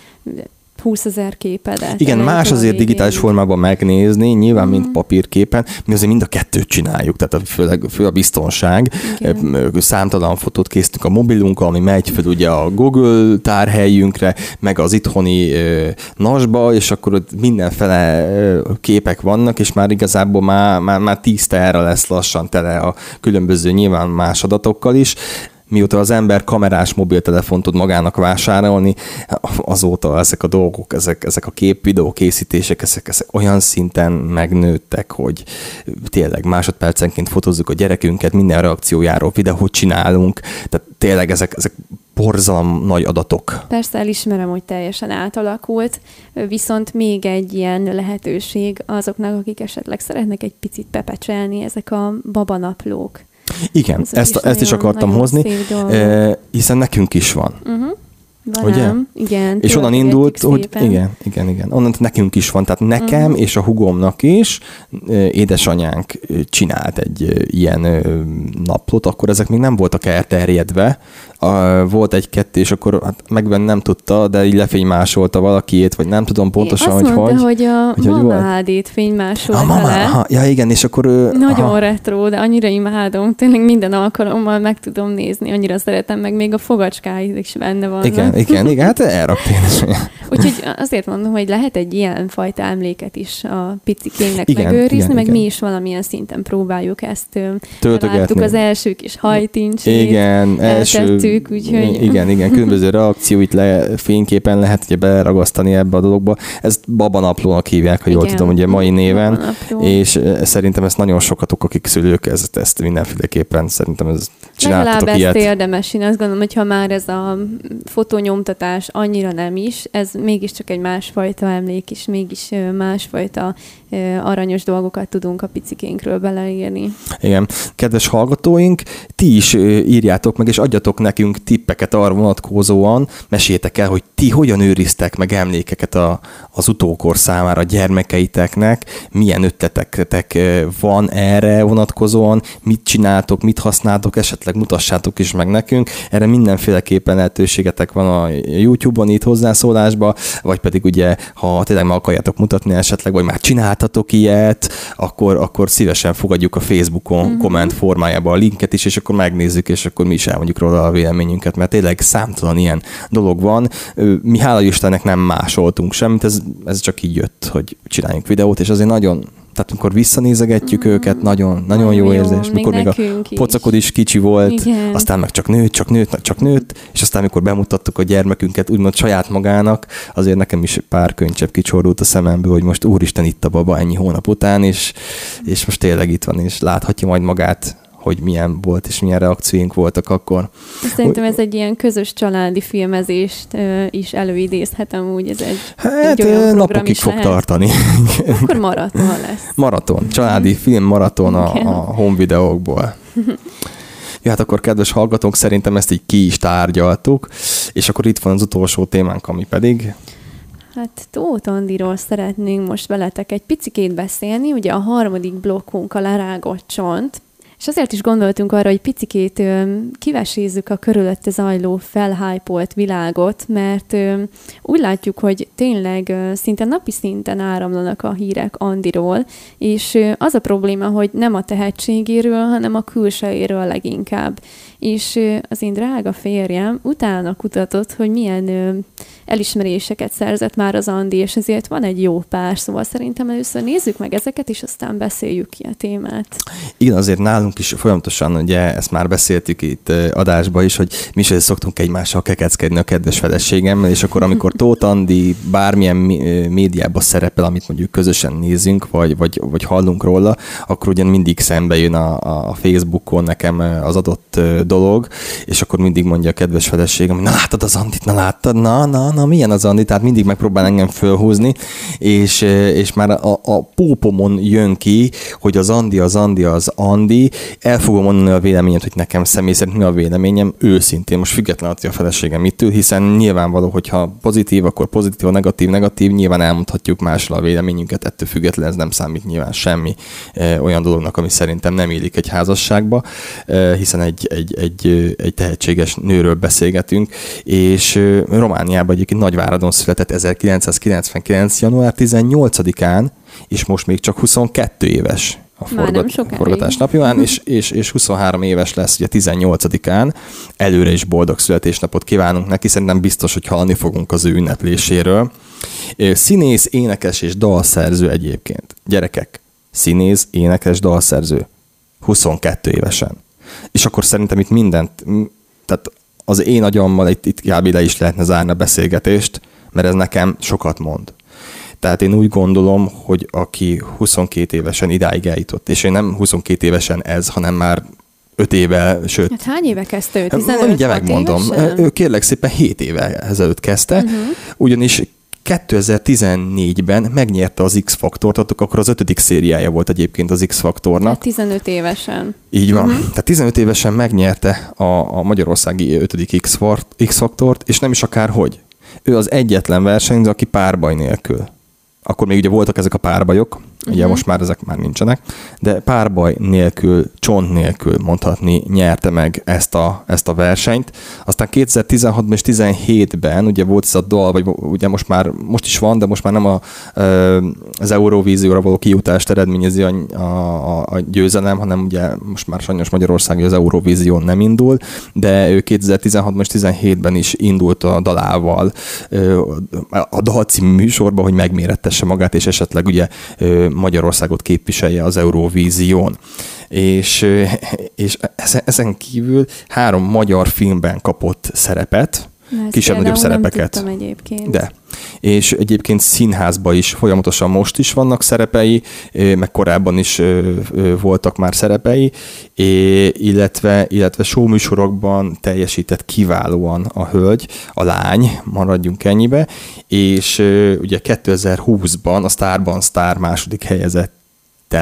20 ezer képedet. Igen, más azért digitális formában megnézni, nyilván, mint Mhm. papírképen, mi azért mind a kettőt csináljuk, tehát a, főleg fő a biztonság. Igen. Számtalan fotót készítünk a mobilunkkal, ami megy fel ugye a Google tárhelyünkre, meg az itthoni ö, nasba, és akkor ott mindenfele képek vannak, és már igazából már, már, már tíz lesz lassan tele a különböző nyilván más adatokkal is mióta az ember kamerás mobiltelefont tud magának vásárolni, azóta ezek a dolgok, ezek, ezek a kép-videó készítések, ezek, ezek olyan szinten megnőttek, hogy tényleg másodpercenként fotózzuk a gyerekünket, minden reakciójáról videót csinálunk, tehát tényleg ezek, ezek borzalom nagy adatok. Persze elismerem, hogy teljesen átalakult, viszont még egy ilyen lehetőség azoknak, akik esetleg szeretnek egy picit pepecselni, ezek a babanaplók. Igen, Ezek ezt, is ezt is akartam hozni, eh, hiszen nekünk is van. Uh-huh. Velem, ugye? igen. És onnan indult, hogy igen, igen, igen. Onnan nekünk is van, tehát nekem uh-huh. és a hugomnak is édesanyánk csinált egy ilyen naplót, akkor ezek még nem voltak elterjedve, volt egy-kettő, és akkor hát megven nem tudta, de így lefénymásolta valakiét, vagy nem tudom pontosan, hogy mondta, hogy. hogy a hogy mamádét fénymásolta a mamá, le. Aha, ja igen, és akkor. Nagyon aha. retro, de annyira imádom, tényleg minden alkalommal meg tudom nézni, annyira szeretem, meg még a fogacskáid is benne van. Igen, igen, igen, hát elraktén Úgyhogy azért mondom, hogy lehet egy ilyen fajta emléket is a picikénknek igen, megőrizni, igen, meg igen. mi is valamilyen szinten próbáljuk ezt. Láttuk az első kis hajtincsét. Igen, első vettük, úgyhogy... Igen, igen, különböző reakcióit le, fényképen lehet ugye beleragasztani ebbe a dologba. Ezt babanaplónak hívják, ha jól igen, tudom, ugye mai néven, és szerintem ezt nagyon sokatok, akik szülők, ezt, ezt mindenféleképpen szerintem ez csináltatok Legalább ilyet. ezt érdemes, én azt gondolom, hogy ha már ez a fotónyomtatás annyira nem is, ez mégiscsak egy másfajta emlék, és mégis másfajta aranyos dolgokat tudunk a picikénkről beleírni. Igen. Kedves hallgatóink, ti is írjátok meg, és adjatok nekünk tippeket arra vonatkozóan, meséltek el, hogy ti hogyan őriztek meg emlékeket a, az utókor számára a gyermekeiteknek, milyen ötletek van erre vonatkozóan, mit csináltok, mit használtok, esetleg mutassátok is meg nekünk. Erre mindenféleképpen lehetőségetek van a YouTube-on itt hozzászólásba, vagy pedig ugye, ha tényleg meg akarjátok mutatni esetleg, vagy már csináltatok ilyet, akkor, akkor szívesen fogadjuk a Facebookon mm-hmm. komment formájában a linket is, és akkor megnézzük, és akkor mi is elmondjuk róla a véleményünket, mert tényleg számtalan ilyen dolog van. Mi hála Istennek nem másoltunk semmit, ez, ez csak így jött, hogy csináljunk videót, és azért nagyon tehát amikor visszanézegetjük mm. őket, nagyon, nagyon jó, jó érzés. Mikor még, még a pocakod is kicsi volt, Igen. aztán meg csak nőtt, csak nőtt, csak nőtt, és aztán amikor bemutattuk a gyermekünket úgymond saját magának, azért nekem is pár könycsepp kicsordult a szememből, hogy most úristen itt a baba ennyi hónap után, és, és most tényleg itt van, és láthatja majd magát hogy milyen volt és milyen reakcióink voltak akkor. Szerintem ez egy ilyen közös családi filmezést uh, is előidézhetem úgy, ez egy, hát, egy olyan napokig fog lehet. tartani. Akkor maraton lesz. Maraton, családi film maraton a, a home videókból. Ja, hát akkor kedves hallgatók, szerintem ezt így ki is tárgyaltuk, és akkor itt van az utolsó témánk, ami pedig... Hát Tóth Andiról szeretnénk most veletek egy picikét beszélni, ugye a harmadik blokkunk a lerágott csont, és azért is gondoltunk arra, hogy picikét kivesézzük a körülötte zajló felhájpolt világot, mert úgy látjuk, hogy tényleg szinte napi szinten áramlanak a hírek Andiról, és az a probléma, hogy nem a tehetségéről, hanem a külsejéről leginkább. És az én drága férjem utána kutatott, hogy milyen elismeréseket szerzett már az Andi, és ezért van egy jó pár, szóval szerintem először nézzük meg ezeket, és aztán beszéljük ki a témát. Igen, azért nálunk is folyamatosan, ugye ezt már beszéltük itt adásba is, hogy mi is szoktunk egymással kekeckedni a kedves feleségemmel, és akkor amikor Tóth Andi bármilyen médiában szerepel, amit mondjuk közösen nézünk, vagy, vagy, vagy hallunk róla, akkor ugyan mindig szembe jön a, a Facebookon nekem az adott dolog, és akkor mindig mondja a kedves feleségem, hogy na látod az Andit, na láttad, na, na, na, milyen az Andi, tehát mindig megpróbál engem fölhúzni, és, és már a, a pópomon jön ki, hogy az Andi, az Andi, az Andi, el fogom mondani a véleményet, hogy nekem személy szerint mi a véleményem, őszintén, most független attól a feleségem mitől, hiszen nyilvánvaló, hogyha pozitív, akkor pozitív, negatív, negatív, nyilván elmondhatjuk másra a véleményünket, ettől független ez nem számít nyilván semmi e, olyan dolognak, ami szerintem nem élik egy házasságba, e, hiszen egy, egy, egy, egy tehetséges nőről beszélgetünk, és e, Romániában egyébként Nagyváradon született 1999. január 18-án, és most még csak 22 éves a forgat, forgatás napján, és, és, és 23 éves lesz ugye 18-án. Előre is boldog születésnapot kívánunk neki, szerintem biztos, hogy hallani fogunk az ő ünnepléséről. Színész, énekes és dalszerző egyébként. Gyerekek, színész, énekes, dalszerző. 22 évesen. És akkor szerintem itt mindent, tehát az én agyammal itt, itt kb. le is lehetne zárni a beszélgetést, mert ez nekem sokat mond. Tehát én úgy gondolom, hogy aki 22 évesen idáig eljutott, és én nem 22 évesen ez, hanem már 5 éve, sőt... Hát hány éve kezdte ő? 15 Ugye megmondom. Évesen? Ő kérlek szépen 7 éve ezelőtt kezdte, uh-huh. ugyanis 2014-ben megnyerte az X-faktort, akkor az ötödik szériája volt egyébként az X-faktornak. Hát 15 évesen. Így van. Uh-huh. Tehát 15 évesen megnyerte a, a magyarországi ötödik X-faktort, és nem is akárhogy. Ő az egyetlen versenyző, aki párbaj nélkül. Akkor még ugye voltak ezek a párbajok, uh-huh. ugye most már ezek már nincsenek, de párbaj nélkül, csont nélkül mondhatni nyerte meg ezt a, ezt a versenyt. Aztán 2016-ban és 2017-ben ugye volt ez a dal, vagy ugye most már, most is van, de most már nem a, az Eurovízióra való kijutást eredményezi a, a, a győzelem, hanem ugye most már sajnos Magyarország az Eurovízión nem indul, de ő 2016-ban és 2017-ben is indult a dalával a dal című műsorba, hogy megmérettesse magát, és esetleg ugye Magyarországot képviselje az Eurovízión. És, és ezen kívül három magyar filmben kapott szerepet, kisebb-nagyobb szerepeket. Nem egyébként. De. És egyébként színházban is folyamatosan most is vannak szerepei, meg korábban is voltak már szerepei, illetve, illetve showműsorokban teljesített kiválóan a hölgy, a lány, maradjunk ennyibe, és ugye 2020-ban a Starban Star második helyezett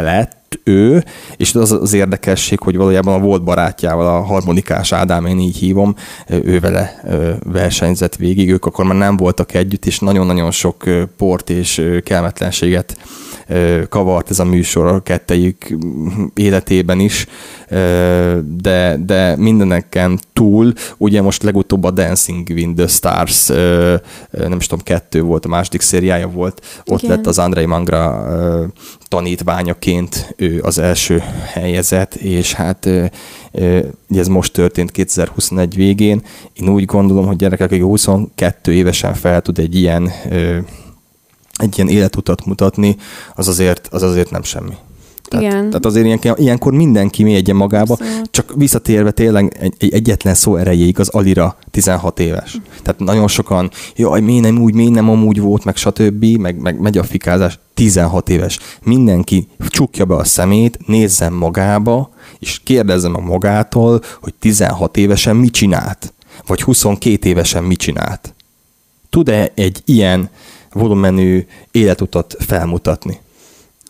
lett, ő, és az az érdekesség, hogy valójában a volt barátjával, a harmonikás Ádám, én így hívom, ő vele versenyzett végig, ők akkor már nem voltak együtt, és nagyon-nagyon sok port és kelmetlenséget kavart ez a műsor a kettejük életében is, de, de mindeneken túl, ugye most legutóbb a Dancing with the Stars, nem is tudom, kettő volt, a második szériája volt, ott Igen. lett az Andrei Mangra tanítványaként ő az első helyezett, és hát ez most történt 2021 végén. Én úgy gondolom, hogy gyerekek, akik 22 évesen fel tud egy ilyen egy ilyen életutat mutatni, az azért, az azért nem semmi. Tehát, Igen. tehát azért ilyen, ilyenkor mindenki mélyedjen magába, Abszolút. csak visszatérve tényleg egy, egy egyetlen szó erejéig az Alira 16 éves. Tehát nagyon sokan, jaj, mi nem úgy, mi nem amúgy volt, meg stb., meg, meg megy a fikázás, 16 éves. Mindenki csukja be a szemét, nézzen magába, és kérdezzem meg magától, hogy 16 évesen mit csinált, vagy 22 évesen mit csinált. Tud-e egy ilyen volumenű életutat felmutatni?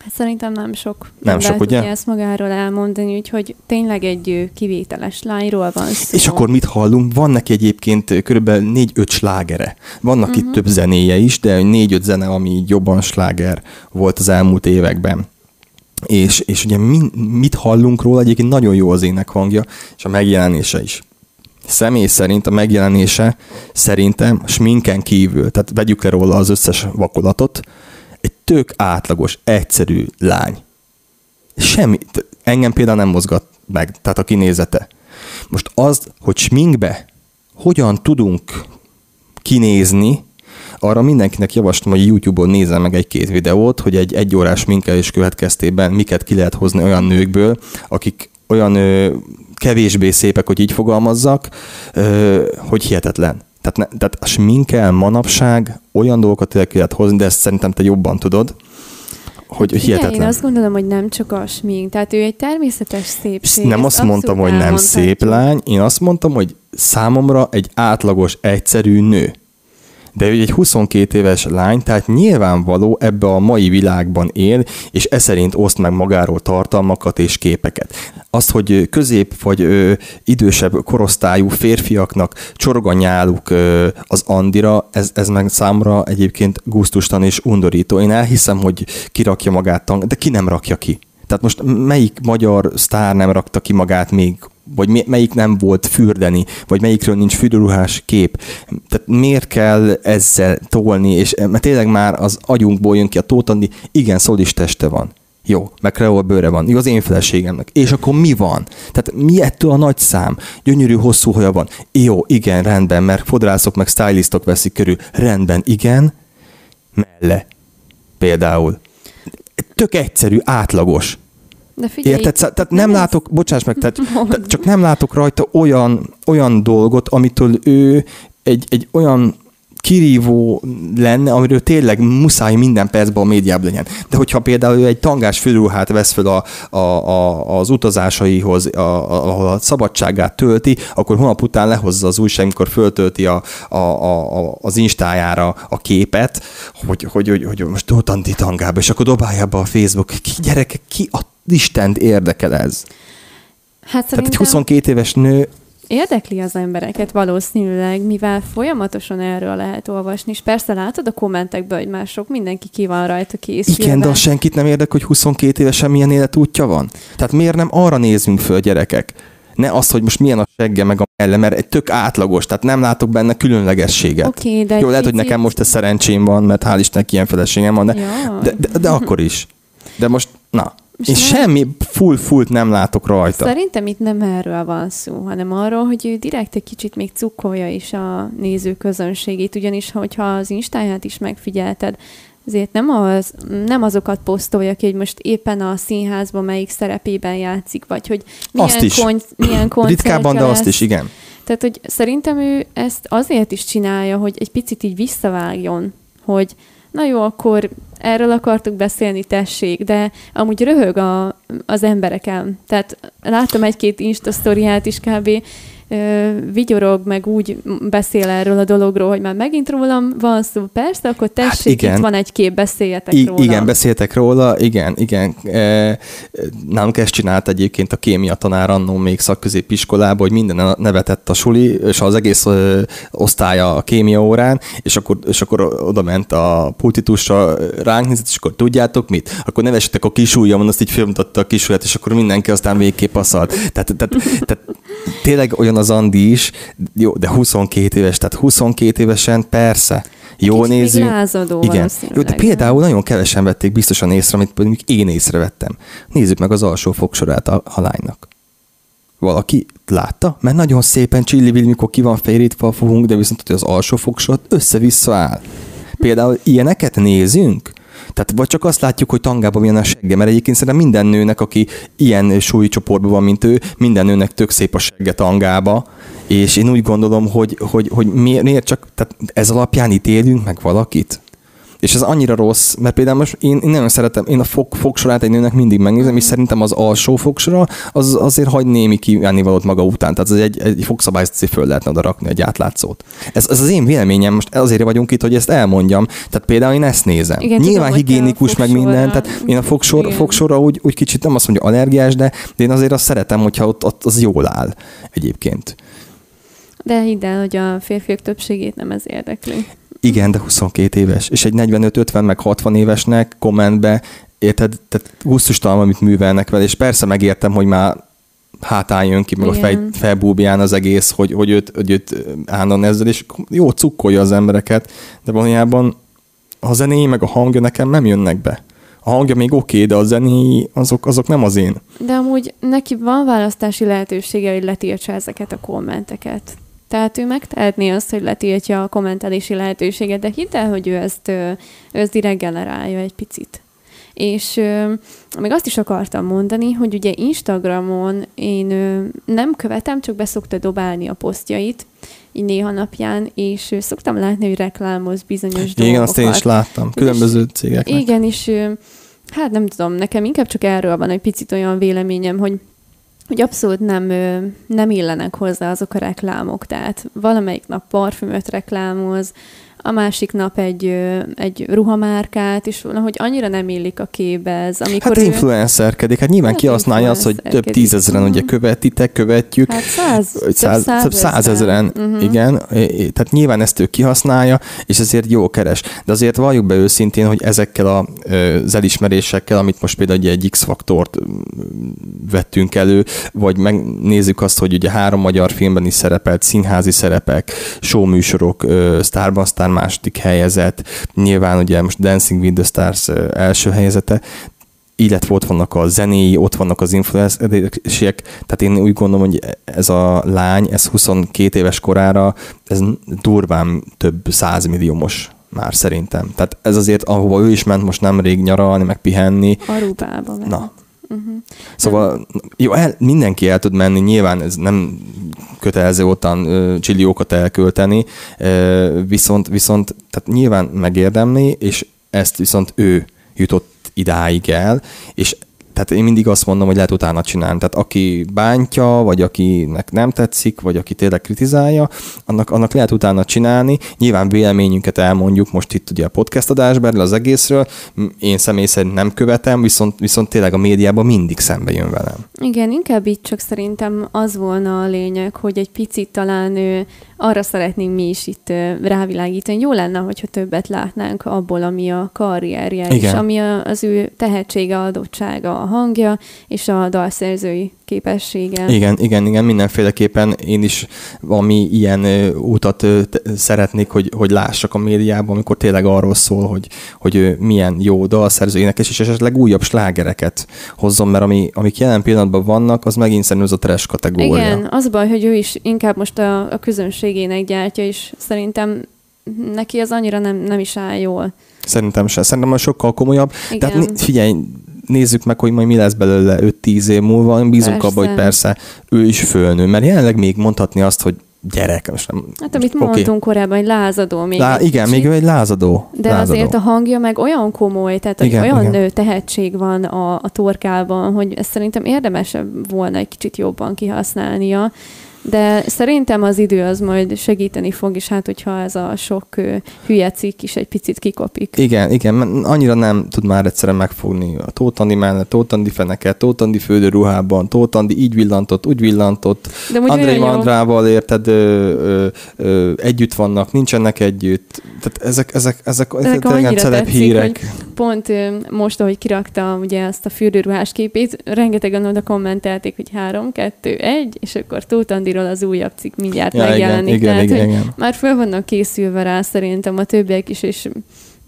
Hát szerintem nem sok. Nem sok, ugye? ezt magáról elmondani, úgyhogy tényleg egy kivételes lányról van szó. És akkor mit hallunk? Van neki egyébként körülbelül négy-öt slágere. Vannak uh-huh. itt mhm. több zenéje is, de négy-öt zene, ami jobban sláger volt az elmúlt években. És, és ugye mi, mit hallunk róla? Egyébként nagyon jó az ének hangja, és a megjelenése is személy szerint a megjelenése szerintem sminken kívül, tehát vegyük le róla az összes vakolatot, tök átlagos, egyszerű lány. Semmi, engem például nem mozgat meg, tehát a kinézete. Most az, hogy sminkbe hogyan tudunk kinézni, arra mindenkinek javaslom, hogy YouTube-on nézzen meg egy-két videót, hogy egy egyórás minkelés következtében miket ki lehet hozni olyan nőkből, akik olyan ö, kevésbé szépek, hogy így fogalmazzak, ö, hogy hihetetlen. Tehát, ne, tehát a sminkel manapság olyan dolgokat el lehet hozni, de ezt szerintem te jobban tudod, hogy Igen, hihetetlen. Én azt gondolom, hogy nem csak a smink, tehát ő egy természetes szépség. Nem azt mondtam, hogy nem szép lány, én azt mondtam, hogy számomra egy átlagos, egyszerű nő de ő egy 22 éves lány, tehát nyilvánvaló ebbe a mai világban él, és e szerint oszt meg magáról tartalmakat és képeket. Azt, hogy közép vagy ö, idősebb korosztályú férfiaknak csorganyáluk ö, az Andira, ez, ez meg számra egyébként gusztustan és undorító. Én elhiszem, hogy kirakja magát, de ki nem rakja ki. Tehát most melyik magyar sztár nem rakta ki magát még vagy melyik nem volt fürdeni, vagy melyikről nincs fürdőruhás kép. Tehát miért kell ezzel tolni, és mert tényleg már az agyunkból jön ki a tótandi, igen, szólis teste van. Jó, meg kreol bőre van. Jó, az én feleségemnek. És akkor mi van? Tehát mi ettől a nagy szám? Gyönyörű, hosszú haja van. Jó, igen, rendben, mert fodrászok meg stylistok veszik körül. Rendben, igen. Melle. Például. Tök egyszerű, átlagos. De figyelj, Érted? Tehát nem ez... látok, bocsáss meg, tehát, tehát csak nem látok rajta olyan, olyan dolgot, amitől ő egy, egy olyan kirívó lenne, amiről tényleg muszáj minden percben a médiában legyen. De hogyha például egy tangás főruhát vesz fel a, a, a, az utazásaihoz, a, a, a szabadságát tölti, akkor hónap után lehozza az újság, amikor föltölti a, a, a, az instájára a képet, hogy, hogy, hogy, hogy most Tótanti tangába, és akkor dobálja be a Facebook. Ki, gyerekek, ki a Istent érdekel ez? Hát Tehát egy 22 éves nő Érdekli az embereket valószínűleg, mivel folyamatosan erről lehet olvasni, és persze látod a kommentekből, hogy már sok mindenki ki van rajta készülve. Igen, de az senkit nem érdekel, hogy 22 évesen milyen életútja van. Tehát miért nem arra nézzünk föl, gyerekek? Ne azt, hogy most milyen a segge meg a melle, mert egy tök átlagos, tehát nem látok benne különlegességet. Oké, de Jó, lehet, hogy nekem most ez szerencsém van, mert hál' Istennek ilyen feleségem van, de, Ja. de, de, de akkor is. De most, na, Én nem- semmi full fullt nem látok rajta. Szerintem itt nem erről van szó, hanem arról, hogy ő direkt egy kicsit még cukkolja is a néző közönségét, ugyanis hogyha az Instáját is megfigyelted, azért nem, az, nem azokat posztolja ki, hogy most éppen a színházban melyik szerepében játszik, vagy hogy milyen, Azt is. Kon- milyen Ritkábban, de azt is, igen. Tehát, hogy szerintem ő ezt azért is csinálja, hogy egy picit így visszavágjon, hogy na jó, akkor erről akartuk beszélni, tessék, de amúgy röhög a, az embereken. Tehát láttam egy-két Insta sztoriát is kb. Vigyorog, meg úgy beszél erről a dologról, hogy már megint rólam van szó. Persze, akkor tessék, hát igen. itt van egy kép, beszéljetek I- róla. igen, beszéltek róla, igen, igen. E, nálunk ezt csinált egyébként a kémia tanár annó még szakközépiskolában, hogy minden nevetett a suli, és az egész ö, osztálya a kémia órán, és akkor, és akkor oda ment a pultitusra ránk nézett, és akkor tudjátok mit? Akkor nevessetek a kis ujjamon, azt így fölmutatta a kis és akkor mindenki aztán végképp aszalt. Tehát, tehát, tehát tényleg olyan az Andi is, jó, de 22 éves, tehát 22 évesen persze, még nézünk. Igen. Jó, de például nagyon kevesen vették biztosan észre, amit mondjuk én észrevettem. Nézzük meg az alsó fogsorát a, a lánynak. Valaki látta? Mert nagyon szépen csillivill, mikor ki van fejrítve a fogunk, de viszont hogy az alsó fogsor össze-vissza áll. Például ilyeneket nézünk? Tehát vagy csak azt látjuk, hogy tangában milyen a segge, mert egyébként szerintem minden nőnek, aki ilyen súlycsoportban van, mint ő, minden nőnek tök szép a segge tangába, és én úgy gondolom, hogy, hogy, hogy miért, miért csak, tehát ez alapján ítélünk meg valakit? És ez annyira rossz, mert például most én, én nagyon szeretem, én a fog, fogsorát egy nőnek mindig megnézem, és szerintem az alsó fogsora az azért hagy némi kívánnivalót maga után. Tehát az egy, egy fogszabályt föl lehetne oda rakni, egy átlátszót. Ez, ez az én véleményem, most azért vagyunk itt, hogy ezt elmondjam. Tehát például én ezt nézem. Igen, Nyilván tudom, higiénikus meg minden, tehát én a fogsor, Igen. fogsorra úgy, úgy kicsit nem azt mondja allergiás, de, de én azért azt szeretem, hogyha ott, ott az jól áll egyébként. De hidd el, hogy a férfiak többségét nem ez érdekli. Igen, de 22 éves. És egy 45-50 meg 60 évesnek kommentbe, érted, tehát gusztustalan, amit művelnek vele, és persze megértem, hogy már hátán jön ki, meg a fej, Igen. fejbúbján az egész, hogy, hogy őt, hogy őt állandóan ezzel, és jó cukkolja az embereket, de valójában a zenéi meg a hangja nekem nem jönnek be. A hangja még oké, okay, de a zenéi azok, azok nem az én. De amúgy neki van választási lehetősége, hogy letiltsa ezeket a kommenteket. Tehát ő megtehetné azt, hogy letiltja a kommentelési lehetőséget, de hidd el, hogy ő ezt, ő ezt direkt generálja egy picit. És ö, még azt is akartam mondani, hogy ugye Instagramon én ö, nem követem, csak beszokta dobálni a posztjait, így néha napján, és ö, szoktam látni, hogy reklámoz bizonyos dolgokat. Igen, azt én is láttam, különböző cégeknek. Igen, és ö, hát nem tudom, nekem inkább csak erről van egy picit olyan véleményem, hogy hogy abszolút nem, nem illenek hozzá azok a reklámok. Tehát valamelyik nap parfümöt reklámoz, a másik nap egy, egy ruhamárkát, és valahogy annyira nem illik a képbe ez. Amikor Hát ő, influencerkedik, hát nyilván Hát kihasználja azt, hogy több tízezeren ugye Mhm. követitek, követjük, Hát száz, hogy száz, több százezeren, Mhm. igen, tehát nyilván ezt ő kihasználja, és ezért jó keres. De azért valljuk be őszintén, hogy ezekkel a, az elismerésekkel, amit most például ugye egy X-faktort vettünk elő, vagy megnézzük azt, hogy ugye három magyar filmben is szerepelt, színházi szerepek, showműsorok, ö, Starban Star második helyezett, nyilván ugye most Dancing with the Stars első helyezete, illetve ott vannak a zenéi, ott vannak az influencerek, tehát én úgy gondolom, hogy ez a lány, ez 22 éves korára, ez durván több százmilliómos már szerintem. Tehát ez azért, ahova ő is ment most nemrég nyaralni, meg pihenni, Arubába ment. Na. Uh-huh. Szóval jó, el, mindenki el tud menni, nyilván ez nem kötelező ottan csilliókat elkölteni, ö, viszont, viszont tehát nyilván megérdemli, és ezt viszont ő jutott idáig el, és tehát én mindig azt mondom, hogy lehet utána csinálni. Tehát aki bántja, vagy akinek nem tetszik, vagy aki tényleg kritizálja, annak, annak lehet utána csinálni. Nyilván véleményünket elmondjuk most itt ugye a podcast adásban az egészről. Én személy szerint nem követem, viszont, viszont tényleg a médiában mindig szembe jön velem. Igen, inkább itt csak szerintem az volna a lényeg, hogy egy picit talán ő arra szeretnénk mi is itt rávilágítani. Jó lenne, hogyha többet látnánk abból, ami a karrierje, Igen. és ami az ő tehetsége, adottsága, hangja, és a dalszerzői képessége. Igen, igen, igen, mindenféleképpen én is valami ilyen útat szeretnék, hogy, hogy lássak a médiában, amikor tényleg arról szól, hogy, hogy milyen jó dalszerző énekes, és esetleg újabb slágereket hozzon, mert ami, amik jelen pillanatban vannak, az megint szerintem az a trash kategória. Igen, az baj, hogy ő is inkább most a, a közönségének gyártja, és szerintem neki az annyira nem, nem is áll jól. Szerintem se. Szerintem sokkal komolyabb. Igen. Tehát figyelj, nézzük meg, hogy majd mi lesz belőle 5-10 év múlva, bízunk abban, hogy persze ő is fölnő, mert jelenleg még mondhatni azt, hogy gyerek. Most nem, hát amit okay. mondtunk korábban, hogy lázadó még Lá, Igen, kicsi, még ő egy lázadó. De lázadó. azért a hangja meg olyan komoly, tehát igen, olyan igen. tehetség van a, a torkában, hogy ezt szerintem érdemesebb volna egy kicsit jobban kihasználnia. De szerintem az idő az majd segíteni fog, és hát hogyha ez a sok hülye cikk is egy picit kikopik. Igen, igen, annyira nem tud már egyszerűen megfogni a Tótandi mellett, Tótandi feneket, Tótandi ruhában, Tótandi így villantott, úgy villantott, De André Mandrával érted, ö, ö, ö, együtt vannak, nincsenek együtt. Tehát ezek, ezek, ezek, ezek annyira tetszik, hírek. Pont most, ahogy kirakta ugye azt a fürdőruhás képét, rengetegen oda kommentelték, hogy három, kettő, egy, és akkor Tótandi Tóthiról az újabb cikk mindjárt ja, megjelenik. Igen, Tehát, igen, igen. Már föl vannak készülve rá szerintem a többiek is, és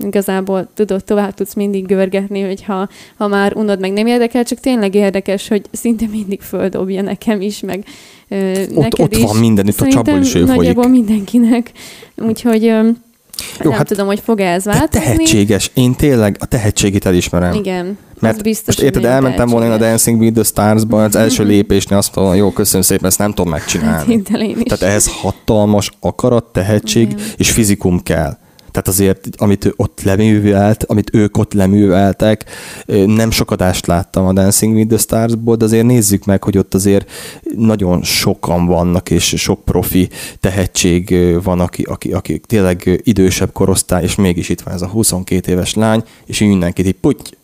igazából tudod, tovább tudsz mindig görgetni, hogy ha, ha már unod meg nem érdekel, csak tényleg érdekes, hogy szinte mindig földobja nekem is, meg ö, ott, neked ott is. van minden, itt a csapból is ő folyik. mindenkinek. Úgyhogy ö, jó, nem hát tudom, hogy fog ez változni. Tehetséges. Én tényleg a tehetségét elismerem. Igen. Mert biztos, most érted, elmentem volna én a Dancing with the Stars-ba, az első lépésnél azt mondom, jó, köszönöm szépen, ezt nem tudom megcsinálni. Hát, Tehát ehhez hatalmas akarat, tehetség Igen. és fizikum kell. Tehát azért, amit ő ott leművelt, amit ők ott leműveltek, nem sok adást láttam a Dancing with the Stars-ból, de azért nézzük meg, hogy ott azért nagyon sokan vannak, és sok profi tehetség van, aki, aki, aki tényleg idősebb korosztály, és mégis itt van ez a 22 éves lány, és mindenkit így puty,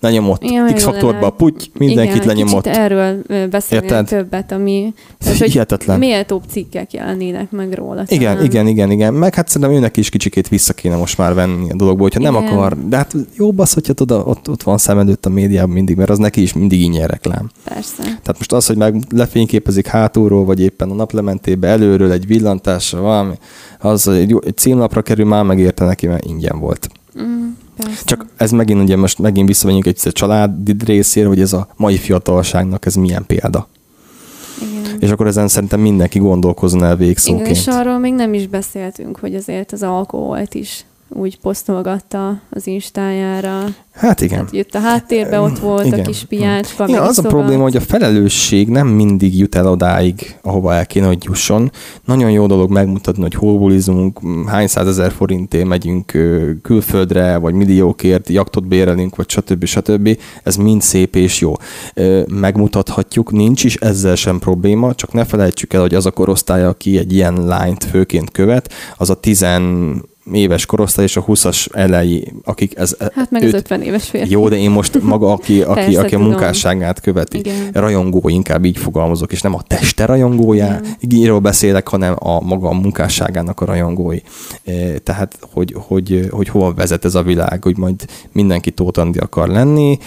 lenyomott. Igen, X-faktorba a puty, mindenkit Igen, lenyomott. erről beszélni Érted? többet, ami tehát, Hihetetlen. méltóbb cikkek jelennének meg róla. Igen, talán. igen, igen, igen. Meg hát szerintem őnek is kicsikét vissza kéne most már venni a dologból, hogyha igen. nem akar. De hát jobb az, hogyha tudod, ott, ott van szem előtt a médiában mindig, mert az neki is mindig ingyen reklám. Persze. Tehát most az, hogy meg lefényképezik hátulról, vagy éppen a naplementébe előről egy villantásra valami, az egy, egy címlapra kerül, már megérte neki, mert ingyen volt. Mm. Persze. Csak ez megint ugye most megint visszamegyünk egy családi részére, hogy ez a mai fiatalságnak ez milyen példa. Igen. És akkor ezen szerintem mindenki gondolkozzon el végszóként. Igen, és arról még nem is beszéltünk, hogy azért az alkoholt is úgy posztolgatta az Instájára. Hát igen. Hát jött a háttérbe, ott volt igen. a kis piácska. Igen, az a probléma, hogy a felelősség nem mindig jut el odáig, ahova el kéne, hogy jusson. Nagyon jó dolog megmutatni, hogy hol bulizunk, hány százezer forintért megyünk külföldre, vagy milliókért jaktot bérelünk, vagy stb. stb. Ez mind szép és jó. Megmutathatjuk, nincs is ezzel sem probléma, csak ne felejtsük el, hogy az a korosztály, aki egy ilyen lányt főként követ, az a tizen éves korosztály és a 20-as elejé, akik ez... Hát meg őt, az 50 éves férfi. Jó, de én most maga, aki, aki, Persze, aki a munkásságát követi, Igen. rajongó, inkább így fogalmazok, és nem a teste rajongója, író beszélek, hanem a maga a munkásságának a rajongói. E, tehát, hogy, hogy, hogy hova vezet ez a világ, hogy majd mindenki tótandi akar lenni,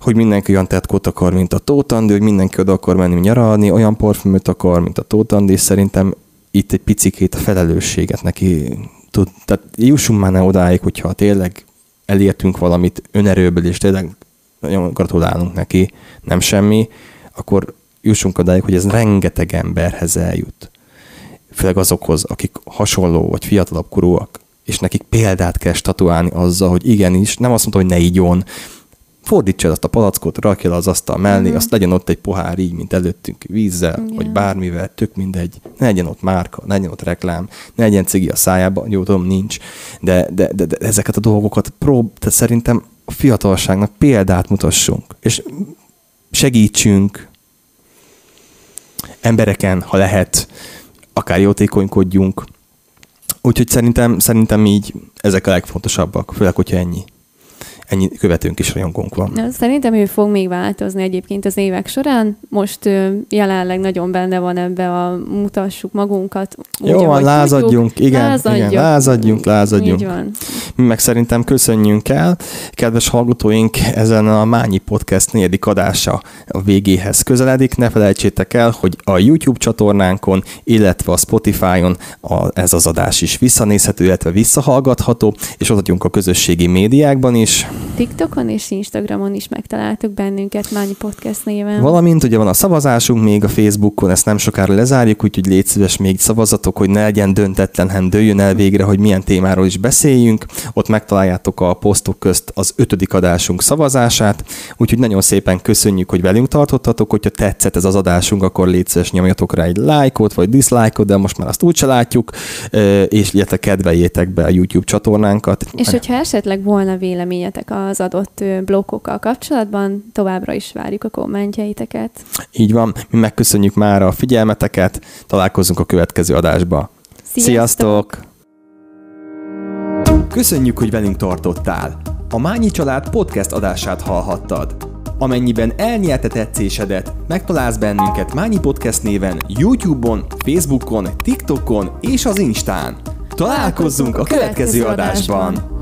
hogy mindenki olyan tetkót akar, mint a Tótandi, hogy mindenki oda akar menni nyaralni, olyan parfümöt akar, mint a Tótandi, és szerintem itt egy picikét a felelősséget neki tud, tehát jussunk már ne odáig, hogyha tényleg elértünk valamit önerőből, és tényleg nagyon gratulálunk neki, nem semmi, akkor jussunk odáig, hogy ez rengeteg emberhez eljut. Főleg azokhoz, akik hasonló vagy fiatalabb korúak, és nekik példát kell statuálni azzal, hogy igenis, nem azt mondta, hogy ne igyon, fordítsa azt a palackot, rakja le az asztal mellé, Mhm. azt legyen ott egy pohár így, mint előttünk vízzel, Igen. vagy bármivel, tök mindegy. Ne legyen ott márka, ne legyen ott reklám, ne legyen cigi a szájába, jó tudom, nincs. De, de, de, de ezeket a dolgokat prób, de szerintem a fiatalságnak példát mutassunk, és segítsünk embereken, ha lehet, akár jótékonykodjunk. Úgyhogy szerintem, szerintem így ezek a legfontosabbak, főleg, hogyha ennyi, ennyi követőnk és rajongónk van. Na, Szerintem ő fog még változni egyébként az évek során. Most ö, jelenleg nagyon benne van ebbe a mutassuk magunkat. úgy, Jó van, lázadjunk, tudjuk. igen, igen, lázadjunk, lázadjunk. Így van. Mi meg szerintem köszönjünk el. Kedves hallgatóink, ezen a Mányi Podcast negyedik adása a végéhez közeledik. Ne felejtsétek el, hogy a YouTube csatornánkon, illetve a Spotify-on a, ez az adás is visszanézhető, illetve visszahallgatható, és ott vagyunk a közösségi médiákban is. TikTokon és Instagramon is megtaláltuk bennünket Mányi Podcast néven. Valamint ugye van a szavazásunk még a Facebookon, ezt nem sokára lezárjuk, úgyhogy légy szíves még szavazatok, hogy ne legyen döntetlen, hanem dőljön el végre, hogy milyen témáról is beszéljünk. Ott megtaláljátok a posztok közt az ötödik adásunk szavazását, úgyhogy nagyon szépen köszönjük, hogy velünk tartottatok, hogyha tetszett ez az adásunk, akkor légy szíves, nyomjatok rá egy lájkot vagy diszlájkot, de most már azt úgyse látjuk, és illetve kedveljétek be a YouTube csatornánkat. És hogyha esetleg volna véleményetek az adott blokkokkal kapcsolatban, továbbra is várjuk a kommentjeiteket. Így van, mi megköszönjük már a figyelmeteket, találkozunk a következő adásba. Sziasztok! Köszönjük, hogy velünk tartottál! A Mányi Család podcast adását hallhattad. Amennyiben elnyelte tetszésedet, megtalálsz bennünket Mányi Podcast néven YouTube-on, Facebookon, TikTokon és az Instán. Találkozzunk a következő adásban!